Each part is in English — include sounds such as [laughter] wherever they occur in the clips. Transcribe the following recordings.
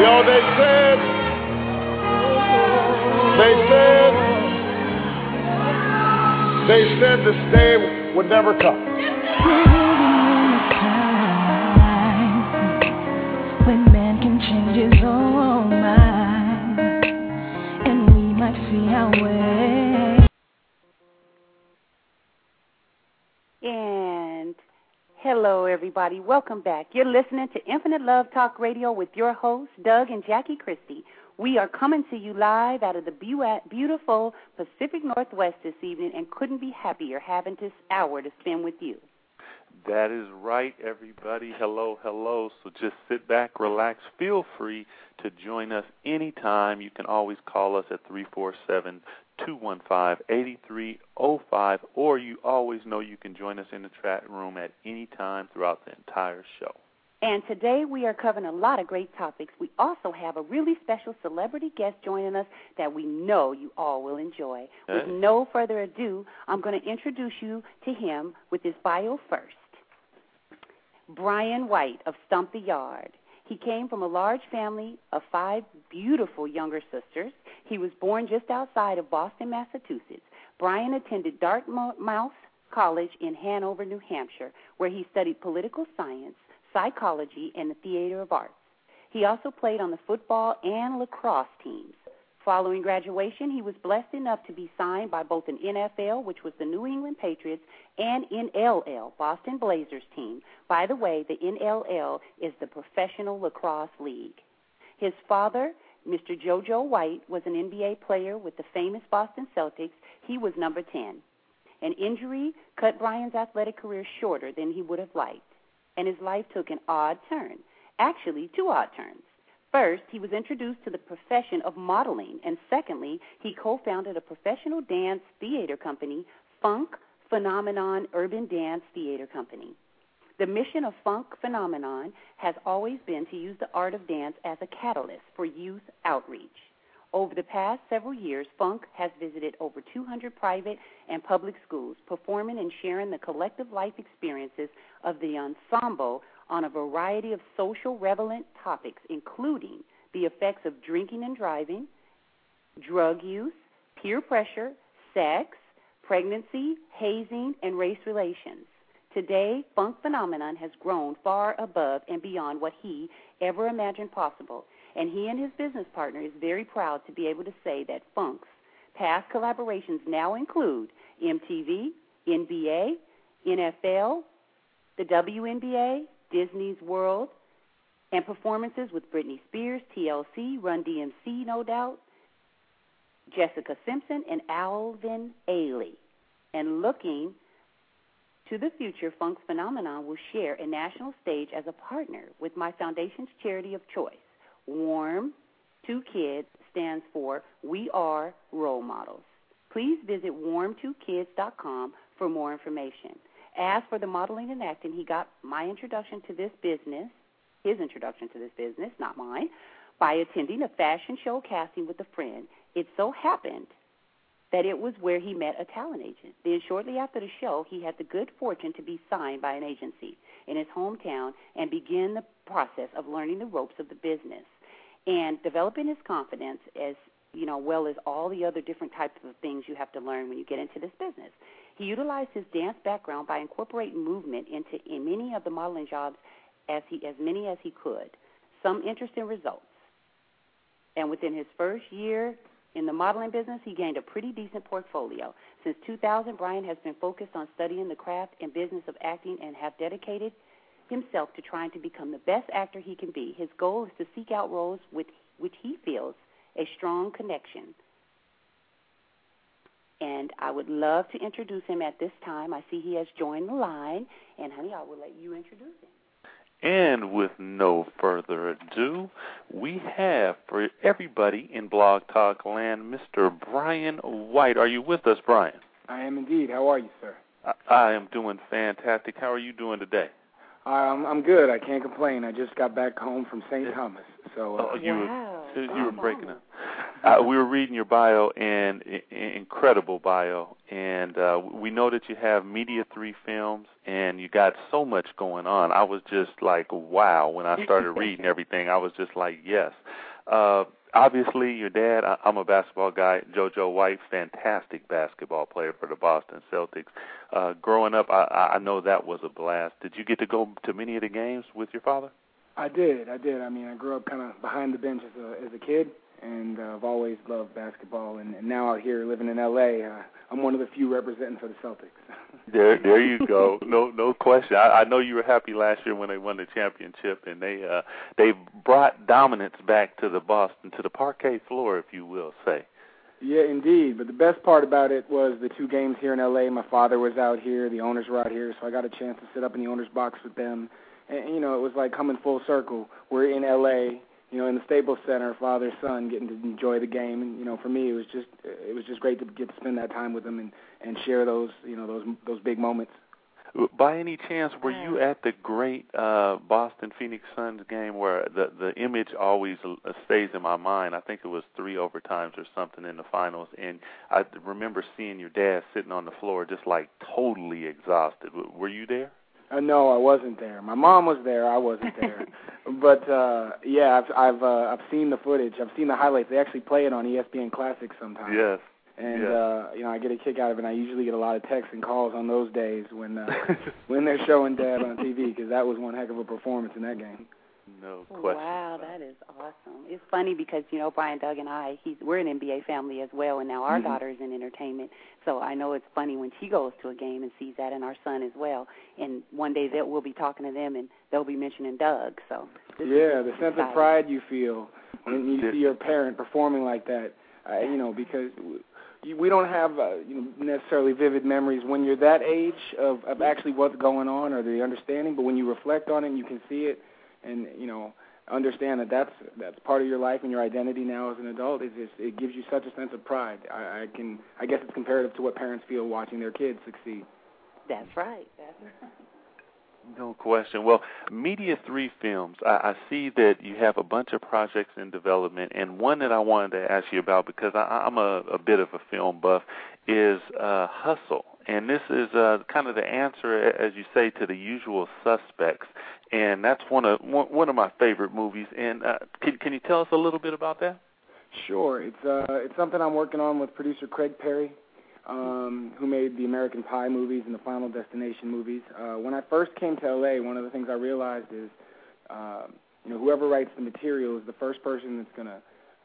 Yo, they said, they said, they said this day would never come. when man can change his own mind, and we might see our way. And hello, everybody. Welcome back. You're listening to Infinite Love Talk Radio with your hosts, Doug and Jackie Christie. We are coming to you live out of the beau- beautiful Pacific Northwest this evening and couldn't be happier having this hour to spend with you. That is right, everybody. Hello, hello. So just sit back, relax, feel free to join us anytime. You can always call us at 347 215 8305, or you always know you can join us in the chat room at any time throughout the entire show. And today we are covering a lot of great topics. We also have a really special celebrity guest joining us that we know you all will enjoy. With no further ado, I'm going to introduce you to him with his bio first. Brian White of Stomp the Yard. He came from a large family of five beautiful younger sisters. He was born just outside of Boston, Massachusetts. Brian attended Dartmouth College in Hanover, New Hampshire, where he studied political science, psychology, and the theater of arts. He also played on the football and lacrosse teams. Following graduation, he was blessed enough to be signed by both an NFL, which was the New England Patriots, and NLL, Boston Blazers team. By the way, the NLL is the Professional Lacrosse League. His father, Mr. JoJo White, was an NBA player with the famous Boston Celtics. He was number 10. An injury cut Brian's athletic career shorter than he would have liked, and his life took an odd turn. Actually, two odd turns. First, he was introduced to the profession of modeling, and secondly, he co founded a professional dance theater company, Funk Phenomenon Urban Dance Theater Company. The mission of Funk Phenomenon has always been to use the art of dance as a catalyst for youth outreach. Over the past several years, Funk has visited over 200 private and public schools, performing and sharing the collective life experiences of the ensemble on a variety of social relevant topics, including the effects of drinking and driving, drug use, peer pressure, sex, pregnancy, hazing, and race relations. Today, Funk Phenomenon has grown far above and beyond what he ever imagined possible, and he and his business partner is very proud to be able to say that Funk's past collaborations now include MTV, NBA, NFL, the WNBA, Disney's World, and performances with Britney Spears, TLC, Run DMC, no doubt, Jessica Simpson, and Alvin Ailey. And looking to the future, Funk's Phenomenon will share a national stage as a partner with my foundation's charity of choice. Warm Two Kids stands for We Are Role Models. Please visit warm2kids.com for more information. As for the modeling and acting, he got my introduction to this business, his introduction to this business, not mine, by attending a fashion show casting with a friend. It so happened that it was where he met a talent agent. Then, shortly after the show, he had the good fortune to be signed by an agency in his hometown and begin the process of learning the ropes of the business and developing his confidence as you know, well as all the other different types of things you have to learn when you get into this business. He utilized his dance background by incorporating movement into in many of the modeling jobs as he as many as he could. Some interesting results. And within his first year in the modeling business, he gained a pretty decent portfolio. Since 2000, Brian has been focused on studying the craft and business of acting and have dedicated himself to trying to become the best actor he can be. His goal is to seek out roles with which he feels a strong connection and I would love to introduce him at this time. I see he has joined the line, and honey, I will let you introduce him. And with no further ado, we have for everybody in Blog Talk Land, Mr. Brian White. Are you with us, Brian? I am indeed. How are you, sir? I, I am doing fantastic. How are you doing today? Um, I'm good. I can't complain. I just got back home from St. Thomas, so uh, Oh, you wow. were you were breaking up. Uh, we were reading your bio and incredible bio, and uh, we know that you have Media Three Films, and you got so much going on. I was just like, wow, when I started reading [laughs] everything. I was just like, yes. Uh, obviously, your dad. I, I'm a basketball guy. JoJo White, fantastic basketball player for the Boston Celtics. Uh, growing up, I, I know that was a blast. Did you get to go to many of the games with your father? I did. I did. I mean, I grew up kind of behind the bench as a as a kid, and uh, I've always loved basketball. And, and now out here living in LA, uh, I'm one of the few representing for the Celtics. [laughs] There, there you go. No, no question. I, I know you were happy last year when they won the championship, and they uh, they brought dominance back to the Boston, to the parquet floor, if you will say. yeah, indeed. But the best part about it was the two games here in LA. My father was out here, the owners were out here, so I got a chance to sit up in the owners' box with them. And you know, it was like coming full circle. We're in LA, you know, in the Staples Center, father son, getting to enjoy the game. And you know, for me, it was just it was just great to get to spend that time with them and and share those you know those those big moments. By any chance, were you at the great uh, Boston Phoenix Suns game where the the image always uh, stays in my mind? I think it was three overtimes or something in the finals, and I remember seeing your dad sitting on the floor, just like totally exhausted. Were you there? Uh, no, I wasn't there. My mom was there. I wasn't there. [laughs] but uh yeah, I've I've uh, I've seen the footage. I've seen the highlights. They actually play it on ESPN Classic sometimes. Yes. And yes. uh you know, I get a kick out of it. and I usually get a lot of texts and calls on those days when uh [laughs] when they're showing dad on TV because that was one heck of a performance in that game. No question. Wow, about that is awesome. It's funny because you know Brian, Doug, and I, he's we're an NBA family as well, and now our Mhm. is in entertainment. So I know it's funny when she goes to a game and sees that, and our son as well. And one day that we'll be talking to them, and they'll be mentioning Doug. So Yeah, the sense of pride you feel when you see your parent performing like that. Uh, you know, because w- you- we don't have uh, you know necessarily vivid memories when you're that age of of actually what's going on or the understanding. But when you reflect on it and you can see it, and you know understand that that's that's part of your life and your identity now as an adult, it just it gives you such a sense of pride. I, I can I guess it's comparative to what parents feel watching their kids succeed. That's right. That's right. No question. Well, Media 3 Films, I, I see that you have a bunch of projects in development, and one that I wanted to ask you about because I, I'm a, a bit of a film buff is uh, Hustle. And this is uh, kind of the answer, as you say, to the usual suspects. And that's one of one, of my favorite movies. And uh, can, can you tell us a little bit about that? Sure, it's uh it's something I'm working on with producer Craig Perry, um, who made the American Pie movies and the Final Destination movies. Uh, when I first came to LA, one of the things I realized is, uh, you know, whoever writes the material is the first person that's gonna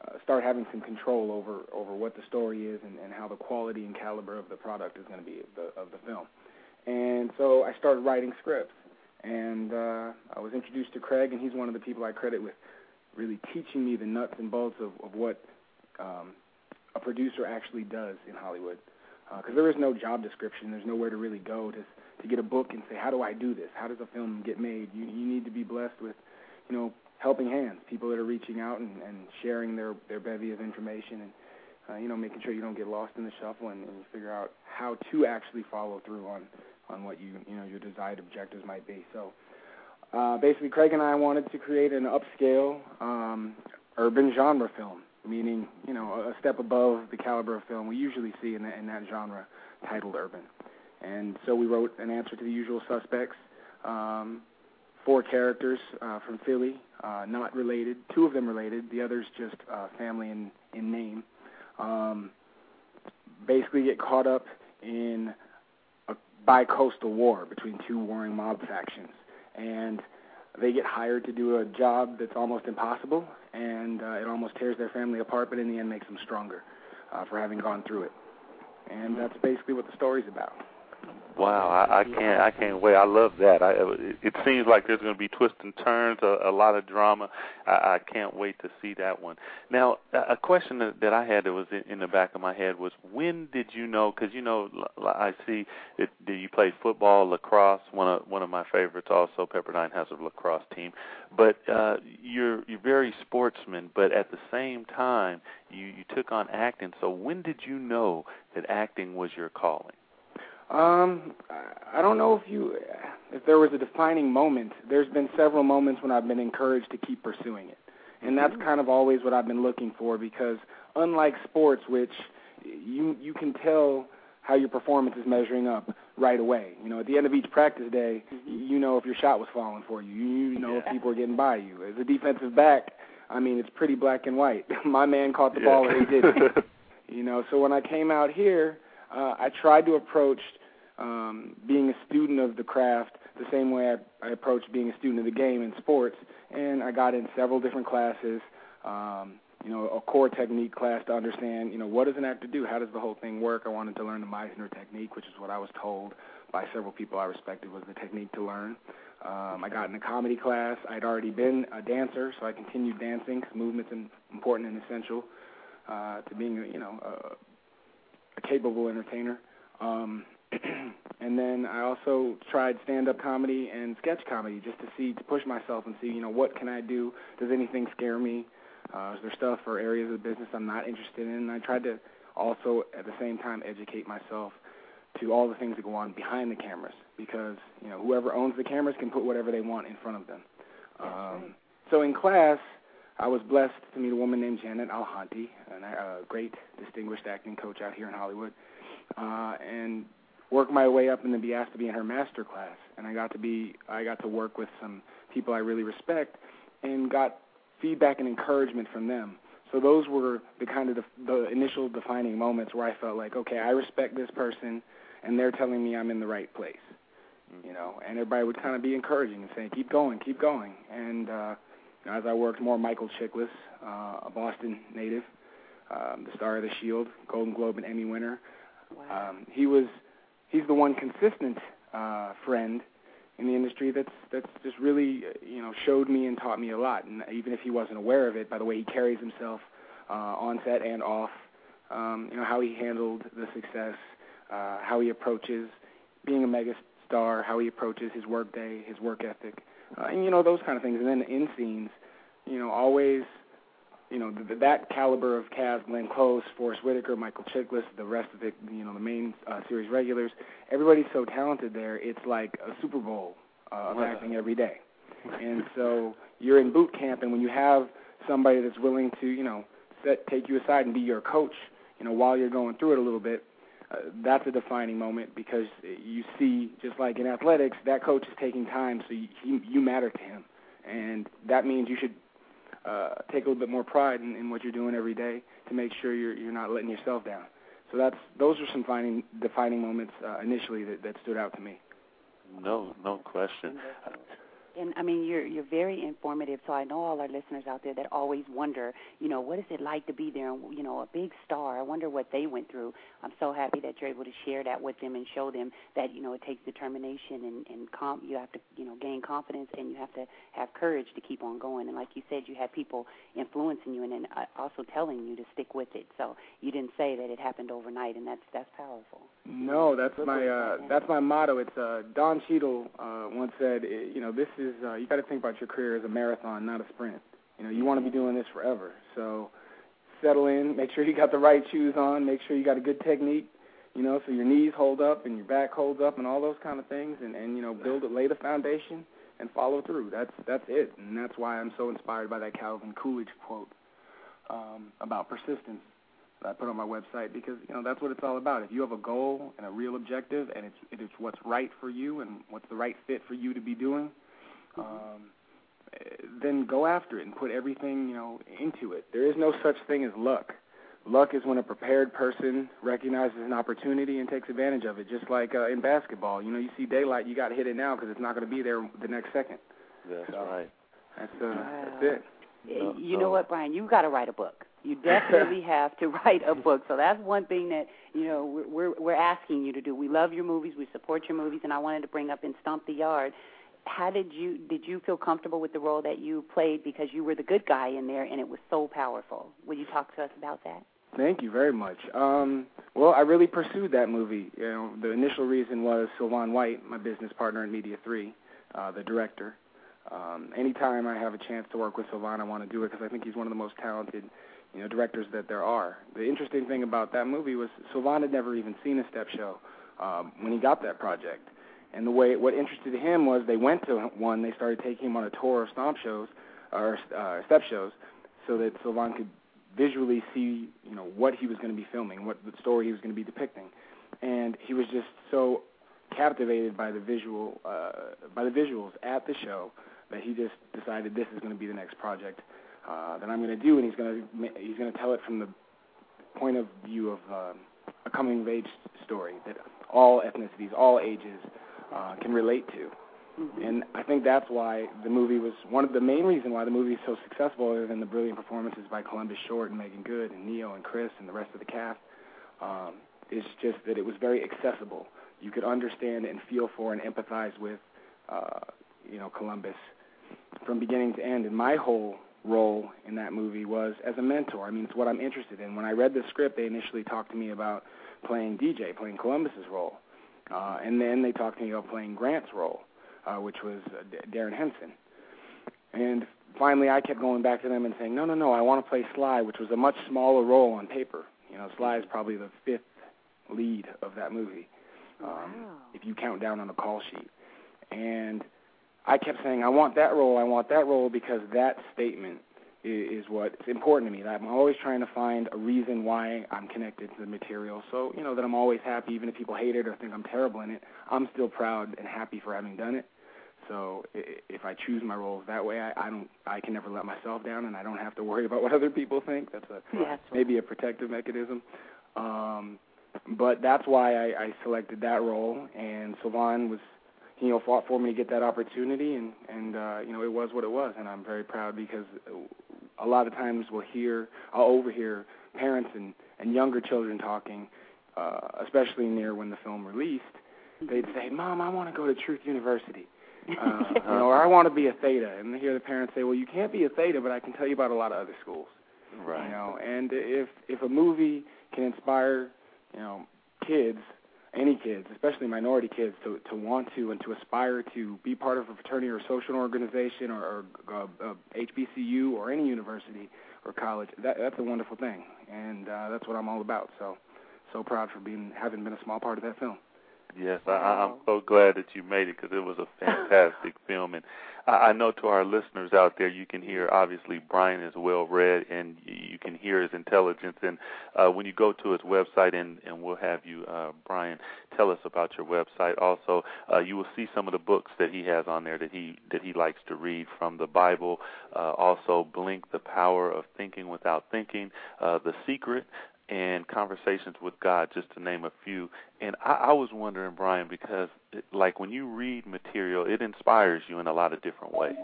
uh, start having some control over over what the story is and, and how the quality and caliber of the product is going to be of the of the film. And so I started writing scripts, and uh, I was introduced to Craig, and he's one of the people I credit with really teaching me the nuts and bolts of, of what um, a producer actually does in Hollywood. Because there is no job description. There's nowhere to really go to to get a book and say, how do I do this? How does a film get made? You you need to be blessed with, you know, helping hands, people that are reaching out and, and sharing their their bevy of information and uh, you know making sure you don't get lost in the shuffle and, and figure out how to actually follow through on on what you you know your desired objectives might be. So uh, basically, Craig and I wanted to create an upscale um, urban genre film, meaning you know a step above the caliber of film we usually see in, the, in that genre titled urban. And so we wrote an answer to the usual suspects. Um, four characters uh, from Philly, uh, not related. Two of them related. The others just uh, family in in name. Um, basically, get caught up in bi-coastal war between two warring mob factions, and they get hired to do a job that's almost impossible, and uh, it almost tears their family apart, but in the end makes them stronger uh, for having gone through it. And that's basically what the story's about. Wow, I, I can't, I can't wait. I love that. I, it, seems like there's going to be twists and turns, a, a lot of drama. I, I can't wait to see that one. Now, a question that, that I had that was in, in the back of my head was, when did you know? Because you know, I see that, that you play football, lacrosse. One of one of my favorites, also Pepperdine has a lacrosse team. But uh, you're you're very sportsman, but at the same time, you you took on acting. So when did you know that acting was your calling? Um, I don't know if you, if there was a defining moment. There's been several moments when I've been encouraged to keep pursuing it, and that's mm-hmm. kind of always what I've been looking for. Because unlike sports, which you you can tell how your performance is measuring up right away. You know, at the end of each practice day, mm-hmm. you know if your shot was falling for you. You know if people are getting by you. As a defensive back, I mean, it's pretty black and white. [laughs] My man caught the yeah. ball or he didn't. [laughs] you know, so when I came out here uh, I tried to approach um, being a student of the craft the same way I, I approached being a student of the game in sports, and I got in several different classes. Um, you know, a core technique class to understand, you know, what does an actor do? How does the whole thing work? I wanted to learn the Meisner technique, which is what I was told by several people I respected was the technique to learn. Um, I got in a comedy class. I'd already been a dancer, so I continued dancing because movement's important and essential uh, to being, you know, a, a capable entertainer. Um, [clears throat] and then I also tried stand-up comedy and sketch comedy just to see to push myself and see, you know, what can I do? Does anything scare me? Uh, is there stuff or areas of the business I'm not interested in? And I tried to also at the same time educate myself to all the things that go on behind the cameras because you know whoever owns the cameras can put whatever they want in front of them. Um, so in class, I was blessed to meet a woman named Janet Alhanti, a great distinguished acting coach out here in Hollywood, uh, and work my way up and then be asked to be in her master class. And I got to be, I got to work with some people I really respect, and got feedback and encouragement from them. So those were the kind of the, the initial defining moments where I felt like, okay, I respect this person, and they're telling me I'm in the right place. You know, and everybody would kind of be encouraging and saying, keep going, keep going. And uh, as I worked more, Michael Chiklis, uh, a Boston native, um, the star of The Shield, Golden Globe and Emmy winner. Wow. Um, he was he's the one consistent uh, friend in the industry that's that's just really you know showed me and taught me a lot. And even if he wasn't aware of it, by the way he carries himself uh, on set and off, um, you know how he handled the success, uh, how he approaches being a mega star, how he approaches his work day, his work ethic, uh, and you know those kind of things. And then in scenes, you know always you know, the, that caliber of cast, Glenn Close, Forest Whitaker, Michael Chiklis, the rest of the, you know, the main uh, series regulars, everybody's so talented there. It's like a Super Bowl uh, of acting every day. And so you're in boot camp, and when you have somebody that's willing to, you know, set, take you aside and be your coach, you know, while you're going through it a little bit, uh, that's a defining moment because you see, just like in athletics, that coach is taking time, so you, you, you matter to him, and that means you should uh, take a little bit more pride in, in what you're doing every day to make sure you're you're not letting yourself down. So that's those are some defining defining moments uh, initially that, that stood out to me. No, no question and I mean you're you're very informative. So I know all our listeners out there that always wonder, you know, what is it like to be there? You know, a big star. I wonder what they went through. I'm so happy that you're able to share that with them and show them that you know it takes determination and and com- you have to you know gain confidence and you have to have courage to keep on going. And like you said, you had people influencing you and then uh, also telling you to stick with it. So you didn't say that it happened overnight, and that's that's powerful. No, that's my uh, that's my motto. It's uh, Don Cheadle uh, once said, you know, this is uh, you got to think about your career as a marathon, not a sprint. You know, you want to be doing this forever. So settle in, make sure you got the right shoes on, make sure you got a good technique. You know, so your knees hold up and your back holds up and all those kind of things, and and you know, build it, lay the foundation, and follow through. That's that's it, and that's why I'm so inspired by that Calvin Coolidge quote um, about persistence that I put on my website because you know that's what it's all about. If you have a goal and a real objective, and it's it's what's right for you and what's the right fit for you to be doing, um, then go after it and put everything you know into it. There is no such thing as luck. Luck is when a prepared person recognizes an opportunity and takes advantage of it. Just like uh, in basketball, you know, you see daylight, you got to hit it now because it's not going to be there the next second. That's so, right. That's uh, wow. that's it. You know what, Brian? You got to write a book You [laughs] definitely have to write a book. So that's one thing that you know we're we're asking you to do. We love your movies. We support your movies, and I wanted to bring up in Stomp the Yard. How did you did you feel comfortable with the role that you played because you were the good guy in there and it was so powerful? Will you talk to us about that? Thank you very much. Um, well, I really pursued that movie. You know, the initial reason was Sylvan White, my business partner in Media Three, uh, the director. Um, anytime I have a chance to work with Sylvan, I want to do it because I think he's one of the most talented, you know, directors that there are. The interesting thing about that movie was Sylvan had never even seen a step show um, when he got that project. And the way what interested him was they went to one, they started taking him on a tour of stomp shows or uh, step shows, so that Sylvan could visually see, you know, what he was going to be filming, what the story he was going to be depicting, and he was just so captivated by the visual, uh, by the visuals at the show that he just decided this is going to be the next project uh, that I'm going to do, and he's going to he's going to tell it from the point of view of uh, a coming of age story that all ethnicities, all ages uh, can relate to. Mm-hmm. And I think that's why the movie was one of the main reason why the movie is so successful, other than the brilliant performances by Columbus Short and Meagan Good and Ne-Yo and Chris and the rest of the cast. Um, is just that it was very accessible. You could understand and feel for and empathize with, uh, you know, Columbus from beginning to end. And my whole role in that movie was as a mentor. I mean, it's what I'm interested in. When I read the script, they initially talked to me about playing DJ, playing Columbus's role, uh, and then they talked to me about playing Grant's role uh, which was uh, D- Darrin Henson. And finally, I kept going back to them and saying, no, no, no, I want to play Sly, which was a much smaller role on paper. You know, Sly is probably the fifth lead of that movie, um, wow. if you count down on the call sheet. And I kept saying, I want that role, I want that role, because that statement is, is what's important to me. I'm always trying to find a reason why I'm connected to the material, so you know that I'm always happy, even if people hate it or think I'm terrible in it. I'm still proud and happy for having done it. So if I choose my roles that way, I, I don't, I can never let myself down, and I don't have to worry about what other people think. That's a yeah, maybe a protective mechanism. Um, but that's why I, I selected that role, and Sylvan was, you know, fought for me to get that opportunity, and and uh, you know it was what it was, and I'm very proud because a lot of times we'll hear, I'll overhear parents and and younger children talking, uh, especially near when the film released. They'd say, "Mom, I want to go to Truth University." uh, [laughs] you know, or I want to be a theta, and hear the parents say, "Well, you can't be a theta, but I can tell you about a lot of other schools." Right. You know, and if if a movie can inspire, you know, kids, any kids, especially minority kids, to to want to and to aspire to be part of a fraternity or social organization or, or uh, uh, HBCU or any university or college, that that's a wonderful thing, and uh, that's what I'm all about. So, so proud for being having been a small part of that film. Yes, I, I'm so glad that you made it because it was a [laughs] fantastic film, and I, I know to our listeners out there, you can hear obviously Brian is well read, and you can hear his intelligence. And uh, when you go to his website, and and we'll have you, uh, Brian, tell us about your website. Also, uh, you will see some of the books that he has on there that he that he likes to read from the Bible. Uh, also, Blink: The Power of Thinking Without Thinking, uh, The Secret, and conversations with God, just to name a few. And I, I was wondering, Brian, because it, like when you read material, it inspires you in a lot of different ways.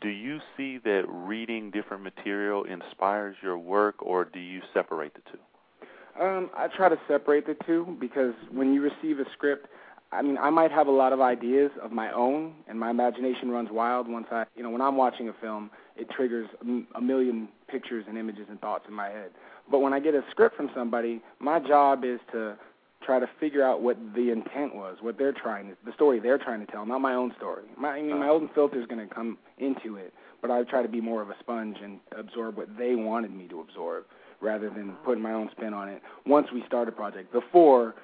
Do you see that reading different material inspires your work, or do you separate the two? Um, I try to separate the two because when you receive a script, I mean, I might have a lot of ideas of my own, and my imagination runs wild once I, you know, when I'm watching a film, it triggers a million pictures and images and thoughts in my head. But when I get a script from somebody, my job is to try to figure out what the intent was, what they're trying to, the story they're trying to tell, not my own story. My, I mean, my own filter is going to come into it, but I try to be more of a sponge and absorb what they wanted me to absorb, rather than putting my own spin on it. Once we start a project, before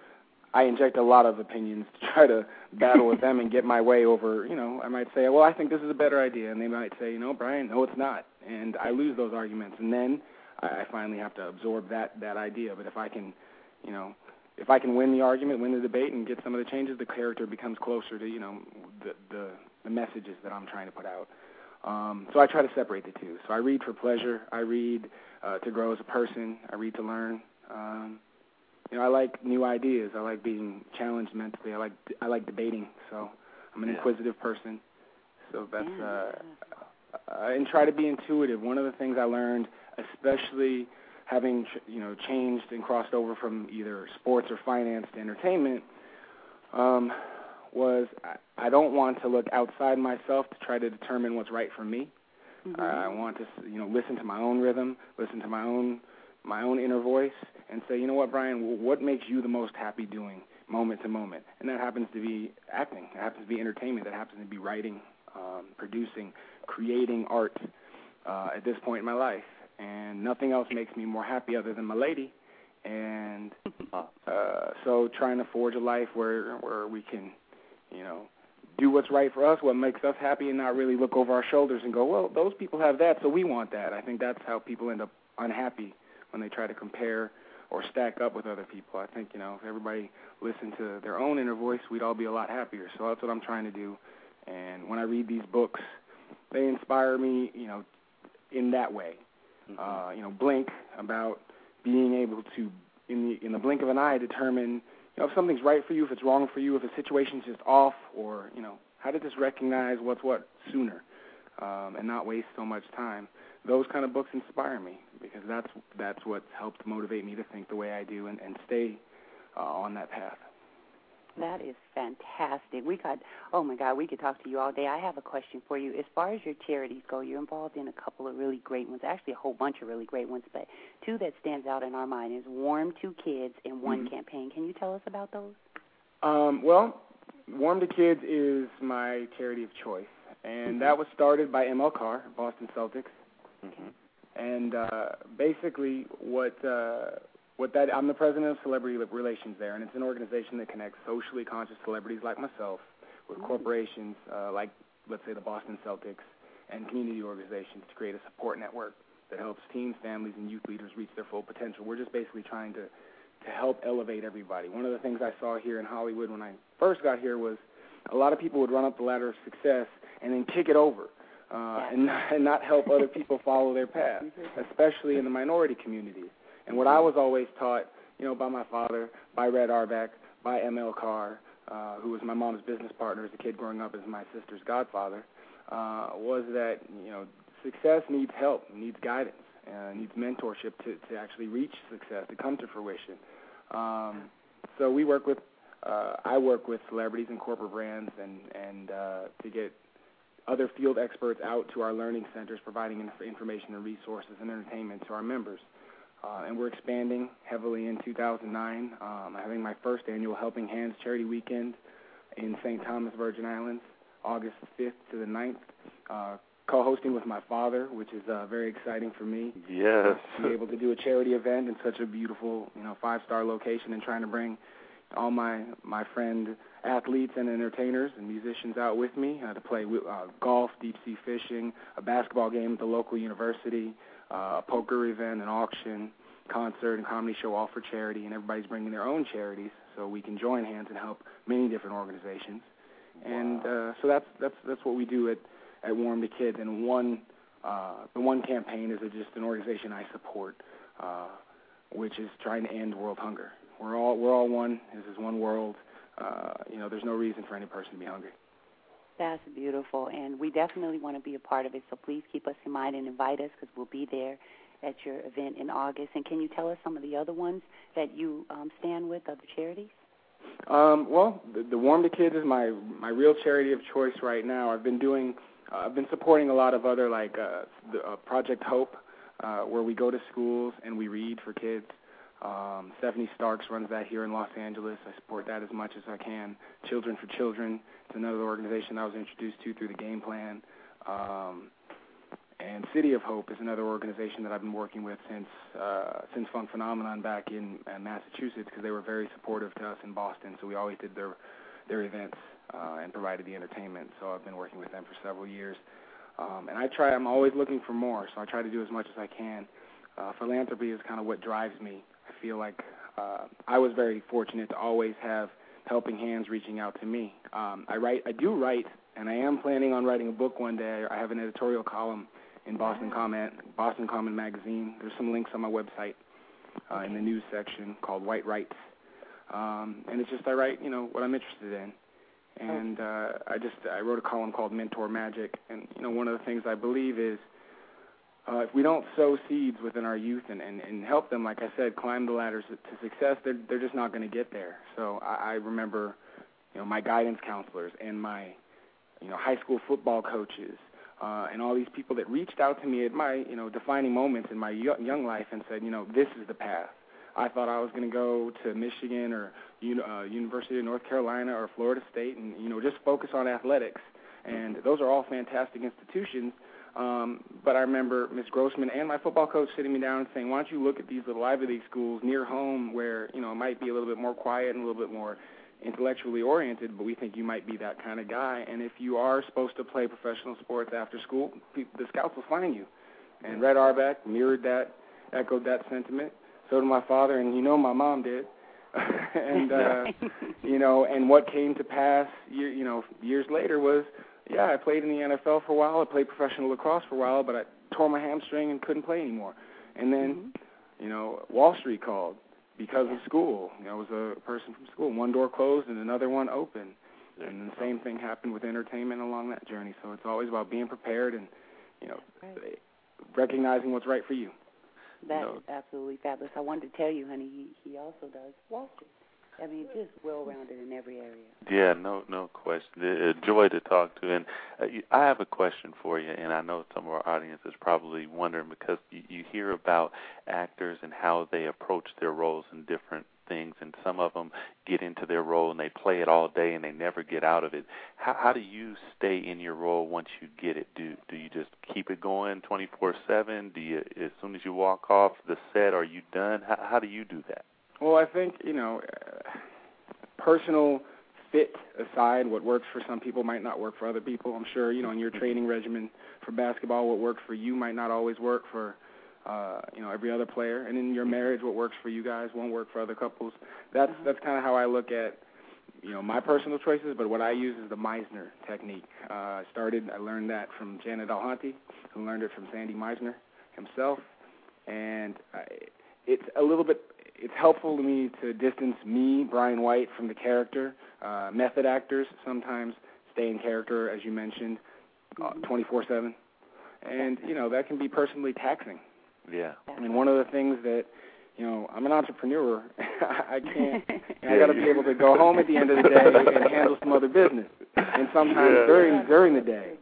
I inject a lot of opinions to try to battle with them and get my way over. You know, I might say, well, I think this is a better idea, and they might say, you know, Brian, no, it's not, and I lose those arguments, and then I finally have to absorb that that idea. But if I can, you know, if I can win the argument, win the debate, and get some of the changes, the character becomes closer to you know the the, the messages that I'm trying to put out. Um, so I try to separate the two. So I read for pleasure. I read uh, to grow as a person. I read to learn. Um, you know, I like new ideas. I like being challenged mentally. I like I like debating. So I'm an Yeah. inquisitive person. So that's Yeah. uh, uh, and try to be intuitive. One of the things I learned, especially having you know changed and crossed over from either sports or finance to entertainment um, was I, I don't want to look outside myself to try to determine what's right for me. Mm-hmm. I want to you know listen to my own rhythm, listen to my own my own inner voice, and say, you know what, Brian, what makes you the most happy doing moment to moment? And that happens to be acting. It happens to be entertainment. That happens to be writing, um, producing, creating art uh, at this point in my life. And nothing else makes me more happy other than my lady. And [laughs] uh, so, trying to forge a life where where we can, you know, do what's right for us, what makes us happy, and not really look over our shoulders and go, well, those people have that, so we want that. I think that's how people end up unhappy when they try to compare or stack up with other people. I think, you know, if everybody listened to their own inner voice, we'd all be a lot happier. So that's what I'm trying to do. And when I read these books, they inspire me, you know, in that way. Mm-hmm. Uh, you know, Blink about being able to in the in the blink of an eye determine you know if something's right for you, if it's wrong for you, if a situation's just off, or you know how to just recognize what's what sooner, um, and not waste so much time. Those kind of books inspire me because that's that's what helped motivate me to think the way I do and, and stay uh, on that path. That is fantastic. We got, oh my God, we could talk to you all day. I have a question for you. As far as your charities go, you're involved in a couple of really great ones, actually a whole bunch of really great ones, but two that stands out in our mind is Warm to Kids and One Mhm. Campaign. Can you tell us about those? Um, well, Warm to Kids is my charity of choice, and that was started by ML Carr, Boston Celtics. Mhm. And uh, basically, what uh, what that I'm the president of Celebrity Relations there, and it's an organization that connects socially conscious celebrities like myself with corporations uh, like, let's say, the Boston Celtics and community organizations to create a support network that helps teens, families, and youth leaders reach their full potential. We're just basically trying to to help elevate everybody. One of the things I saw here in Hollywood when I first got here was a lot of people would run up the ladder of success and then kick it over. Uh, and, not, [laughs] and not help other people follow their path, especially in the minority communities. And what I was always taught, you know, by my father, by Red Auerbach, by M.L. Carr, uh, who was my mom's business partner as a kid growing up as my sister's godfather, uh, was that, you know, success needs help, needs guidance, uh, needs mentorship to, to actually reach success, to come to fruition. Um, so we work with, uh, I work with celebrities and corporate brands and, and uh, to get other field experts out to our learning centers, providing inf- information and resources and entertainment to our members. Uh, and we're expanding heavily in 2009. Um, having my first annual Helping Hands Charity Weekend in St. Thomas, Virgin Islands, August 5th to the 9th. Uh, co-hosting with my father, which is uh, very exciting for me. Yes. To be able to do a charity event in such a beautiful, you know, five-star location, and trying to bring all my my friend athletes and entertainers and musicians out with me uh, to play uh, golf, deep sea fishing, a basketball game at the local university, uh, a poker event, an auction, concert, and comedy show, all for charity. And everybody's bringing their own charities, so we can join hands and help many different organizations. And uh, so that's that's that's what we do at at Warm to Kids. And one uh, the one campaign is just an organization I support, uh, which is trying to end world hunger. We're all we're all one. This is one world. Uh, you know, there's no reason for any person to be hungry. That's beautiful, and we definitely want to be a part of it. So please keep us in mind and invite us because we'll be there at your event in August. And can you tell us some of the other ones that you um, stand with, other charities? Um, well, the, the Warm to Kids is my my real charity of choice right now. I've been doing, uh, I've been supporting a lot of other like uh, the, uh, Project Hope, uh, where we go to schools and we read for kids. Um, Stephanie Starks runs that here in Los Angeles. I support that as much as I can. Children for Children, it's another organization I was introduced to through the game plan. Um, and City of Hope is another organization that I've been working with since uh, since Funk Phenomenon back in uh, Massachusetts because they were very supportive to us in Boston. So we always did their their events uh, and provided the entertainment. So I've been working with them for several years. Um, and I try. I'm always looking for more. So I try to do as much as I can. Uh, philanthropy is kind of what drives me. Feel like uh, I was very fortunate to always have helping hands reaching out to me. Um, I write. I do write, and I am planning on writing a book one day. I have an editorial column in Boston Comment, Boston Common Magazine. There's some links on my website uh, in the news section called White Rights, um, and it's just I write, you know, what I'm interested in. And uh, I just I wrote a column called Mentor Magic, and you know, one of the things I believe is uh, if we don't sow seeds within our youth and, and, and help them, like I said, climb the ladders to success, they're they're just not going to get there. So I, I remember, you know, my guidance counselors and my, you know, high school football coaches, uh, and all these people that reached out to me at my, you know, defining moments in my young life and said, you know, this is the path. I thought I was going to go to Michigan or uh, University of North Carolina or Florida State and you know just focus on athletics. And those are all fantastic institutions. Um, but I remember Miss Grossman and my football coach sitting me down and saying, "Why don't you look at these little Ivy League schools near home, where you know it might be a little bit more quiet and a little bit more intellectually oriented, but we think you might be that kind of guy. And if you are supposed to play professional sports after school, the scouts will find you." And Red Auerbach mirrored that, echoed that sentiment. So did my father, and you know my mom did. [laughs] and uh, [laughs] you know, and what came to pass, you, you know, years later was, yeah, I played in the NFL for a while. I played professional lacrosse for a while, but I tore my hamstring and couldn't play anymore. And then, mm-hmm. you know, Wall Street called because of school. You know, I was a person from school. One door closed and another one opened. And the same thing happened with entertainment along that journey. So it's always about being prepared and, you know, right. recognizing what's right for you. That no. is absolutely fabulous. I wanted to tell you, honey, he he also does Wall Street. I mean, just well rounded in every area. Yeah, no, no question. A joy to talk to. And uh, I have a question for you, and I know some of our audience is probably wondering because you hear about actors and how they approach their roles in different things, and some of them get into their role and they play it all day and they never get out of it. How, how do you stay in your role once you get it? Do do you just keep it going 24/7? Do you as soon as you walk off the set, are you done? How, how do you do that? Well, I think you know, uh, personal fit aside, what works for some people might not work for other people. I'm sure you know in your training regimen for basketball, what worked for you might not always work for uh, you know every other player. And in your marriage, what works for you guys won't work for other couples. That's mm-hmm. that's kind of how I look at you know my personal choices. But what I use is the Meisner technique. Uh, I started, I learned that from Janet Alhanti, who learned it from Sandy Meisner himself, and I, it's a little bit. It's helpful to me to distance me, Brian White, from the character. Uh, method actors sometimes stay in character, as you mentioned, uh, 24/7, and you know that can be personally taxing. Yeah. I mean, one of the things that you know, I'm an entrepreneur. [laughs] I can't. [laughs] yeah, I got to be able to go home at the end of the day and [laughs] handle some other business, and sometimes yeah. during during the day.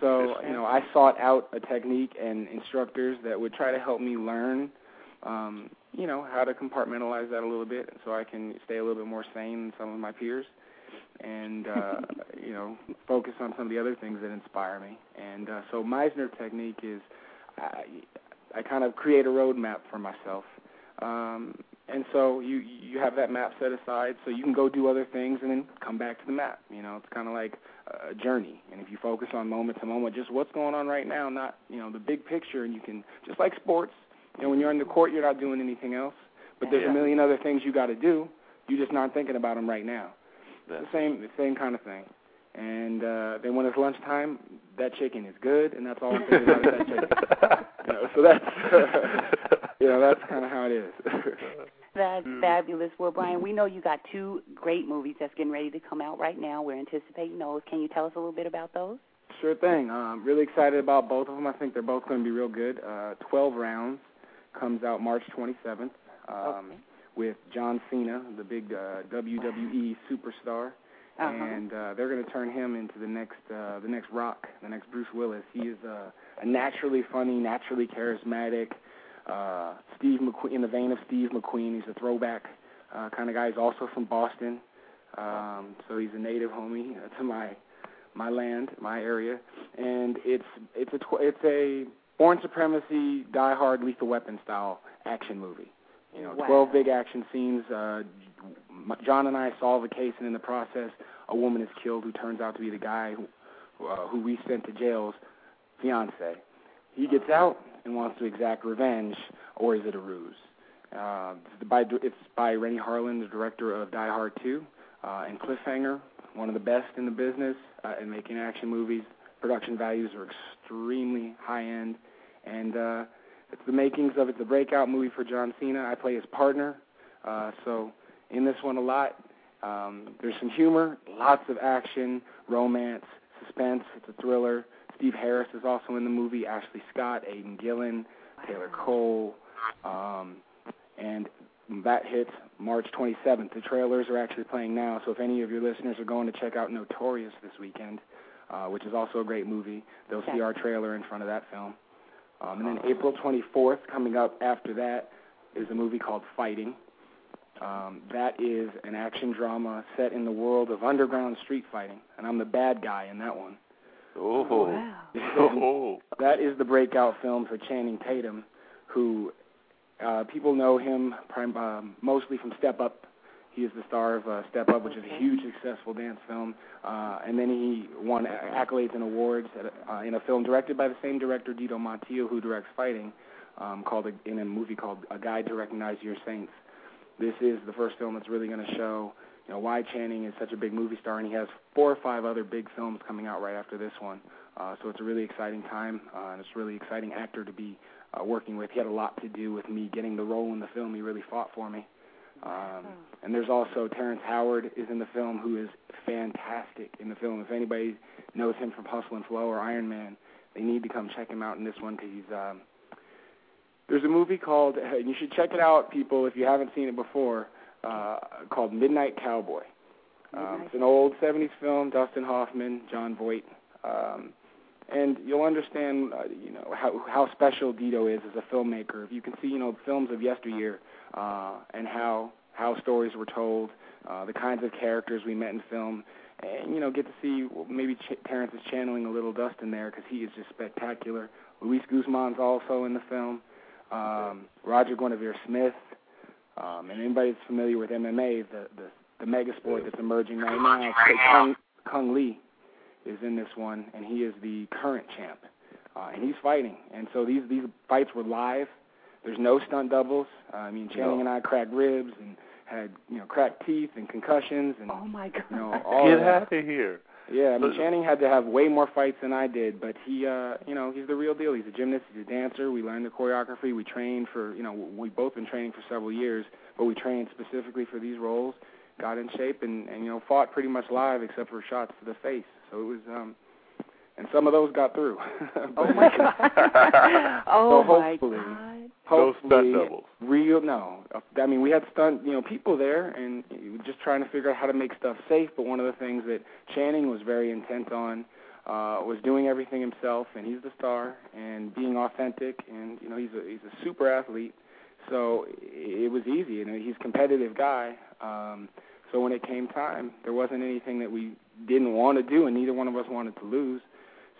So you know, I sought out a technique and instructors that would try to help me learn, um, you know, how to compartmentalize that a little bit, so I can stay a little bit more sane than some of my peers, and uh, [laughs] you know, focus on some of the other things that inspire me. And uh, so Meisner technique is. I, I kind of create a roadmap for myself. Um, and so you you have that map set aside so you can go do other things and then come back to the map. You know, it's kind of like a journey. And if you focus on moment to moment, just what's going on right now, not you know the big picture, and you can just like sports. You know, when you're in the court, you're not doing anything else, but there's yeah. a million other things you got to do. You're just not thinking about them right now. That's the same the same kind of thing. And uh, then when it's lunchtime, that chicken is good, and that's all I'm thinking about is that chicken. [laughs] you know, so that's [laughs] you know that's kind of how it is. [laughs] that's fabulous. Well, Brian, we know you got two great movies that's getting ready to come out right now. We're anticipating those. Can you tell us a little bit about those? Sure thing. Uh, I'm really excited about both of them. I think they're both going to be real good. Uh, Twelve Rounds comes out March 27th um, okay. with John Cena, the big uh, WWE superstar uh-huh. and uh, they're going to turn him into the next uh, the next Rock, the next Bruce Willis. He is uh, a naturally funny, naturally charismatic uh, Steve McQueen in the vein of Steve McQueen. He's a throwback uh, kind of guy. He's also from Boston, um, so he's a native homie uh, to my my land, my area, and it's it's a tw- it's a Bourne Supremacy, Die Hard, Lethal Weapon style action movie. You know, wow. 12 big action scenes. Uh, John and I solve a case, and in the process, a woman is killed who turns out to be the guy who, uh, who we sent to jail's fiance. He gets out and wants to exact revenge, or is it a ruse? Uh, it's by it's by Renny Harlin, the director of Die Hard 2, uh, and Cliffhanger, one of the best in the business uh, in making action movies. Production values are extremely high end, and uh, it's the makings of it's a breakout movie for John Cena. I play his partner, uh, so in this one a lot. Um, there's some humor, lots of action, romance, suspense. It's a thriller. Steve Harris is also in the movie. Ashley Scott, Aidan Gillen, Taylor Cole, um, and that hits March 27th. The trailers are actually playing now, so if any of your listeners are going to check out Notorious this weekend, uh, which is also a great movie, they'll see our trailer in front of that film. Um, and then April 24th, coming up after that, is a movie called Fighting. Um, that is an action drama set in the world of underground street fighting, and I'm the bad guy in that one. Oh, Wow. oh, [laughs] That is the breakout film for Channing Tatum, who uh, people know him prim- um, mostly from Step Up. He is the star of uh, Step Up, which is a huge successful dance film. Uh, and then he won accolades and awards at, uh, in a film directed by the same director, Dito Montiel, who directs Fighting, um, called a, in a movie called A Guide to Recognize Your Saints. This is the first film that's really going to show you know why Channing is such a big movie star, and he has four or five other big films coming out right after this one. Uh, so it's a really exciting time, uh, and it's a really exciting actor to be uh, working with. He had a lot to do with me getting the role in the film. He really fought for me. Um, and there's also Terrence Howard is in the film, who is fantastic in the film. If anybody knows him from Hustle and Flow or Iron Man, they need to come check him out in this one because he's. Um, there's a movie called, [laughs] and you should check it out, people, if you haven't seen it before, uh, called Midnight Cowboy. Um, it's an old 70s film, Dustin Hoffman, Jon Voight. Um, and you'll understand, uh, you know, how how special Dito is as a filmmaker. If you can see, you know, films of yesteryear and how how stories were told, uh, the kinds of characters we met in film, and you know, get to see maybe Ch- Terrence is channeling a little Dustin there because he is just spectacular. Luis Guzman's also in the film. Um, Roger Guenveur Smith, um, and anybody that's familiar with MMA, the the, the mega sport that's emerging right now, Cung, Cung Le is in this one, and he is the current champ, uh, and he's fighting. And so these these fights were live. There's no stunt doubles. Uh, I mean, Channing and I cracked ribs and had you know cracked teeth and concussions and Oh my God. you know all Get that. out of here. Yeah, I mean Channing had to have way more fights than I did, but he uh you know, he's the real deal. He's a gymnast, he's a dancer. We learned the choreography, we trained for, you know, we've both been training for several years, but we trained specifically for these roles, got in shape and and you know, fought pretty much live except for shots to the face. So it was um and some of those got through. [laughs] Oh my God. [laughs] oh So my hopefully- God. No stunt doubles. real no. I mean, we had stunt, you know, people there, and just trying to figure out how to make stuff safe. But one of the things that Channing was very intent on uh, was doing everything himself, and he's the star, and being authentic, and you know, he's a he's a super athlete. So it was easy, you know, he's a competitive guy. Um, so when it came time, there wasn't anything that we didn't want to do, and neither one of us wanted to lose.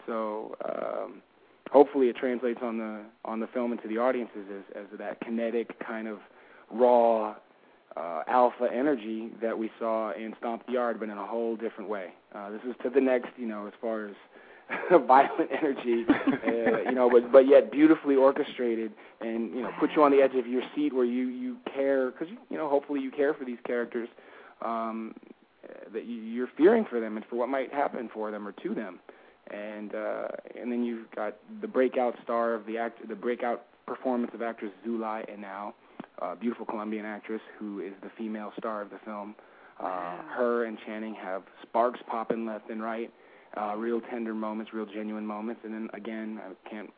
So um, hopefully it translates on the on the film and to the audiences as as that kinetic kind of raw uh, alpha energy that we saw in Stomp the Yard, but in a whole different way. Uh, this is to the next, you know, as far as [laughs] violent energy, uh, you know, but but yet beautifully orchestrated, and you know, put you on the edge of your seat where you you care because you, know, hopefully you care for these characters, um, uh, that you, you're fearing for them and for what might happen for them or to them and uh, and then you've got the breakout star of the act, the breakout performance of actress Zulay Henao, a beautiful Colombian actress who is the female star of the film. Uh, her and Channing have sparks popping left and right, uh, real tender moments, real genuine moments, and then again, I can't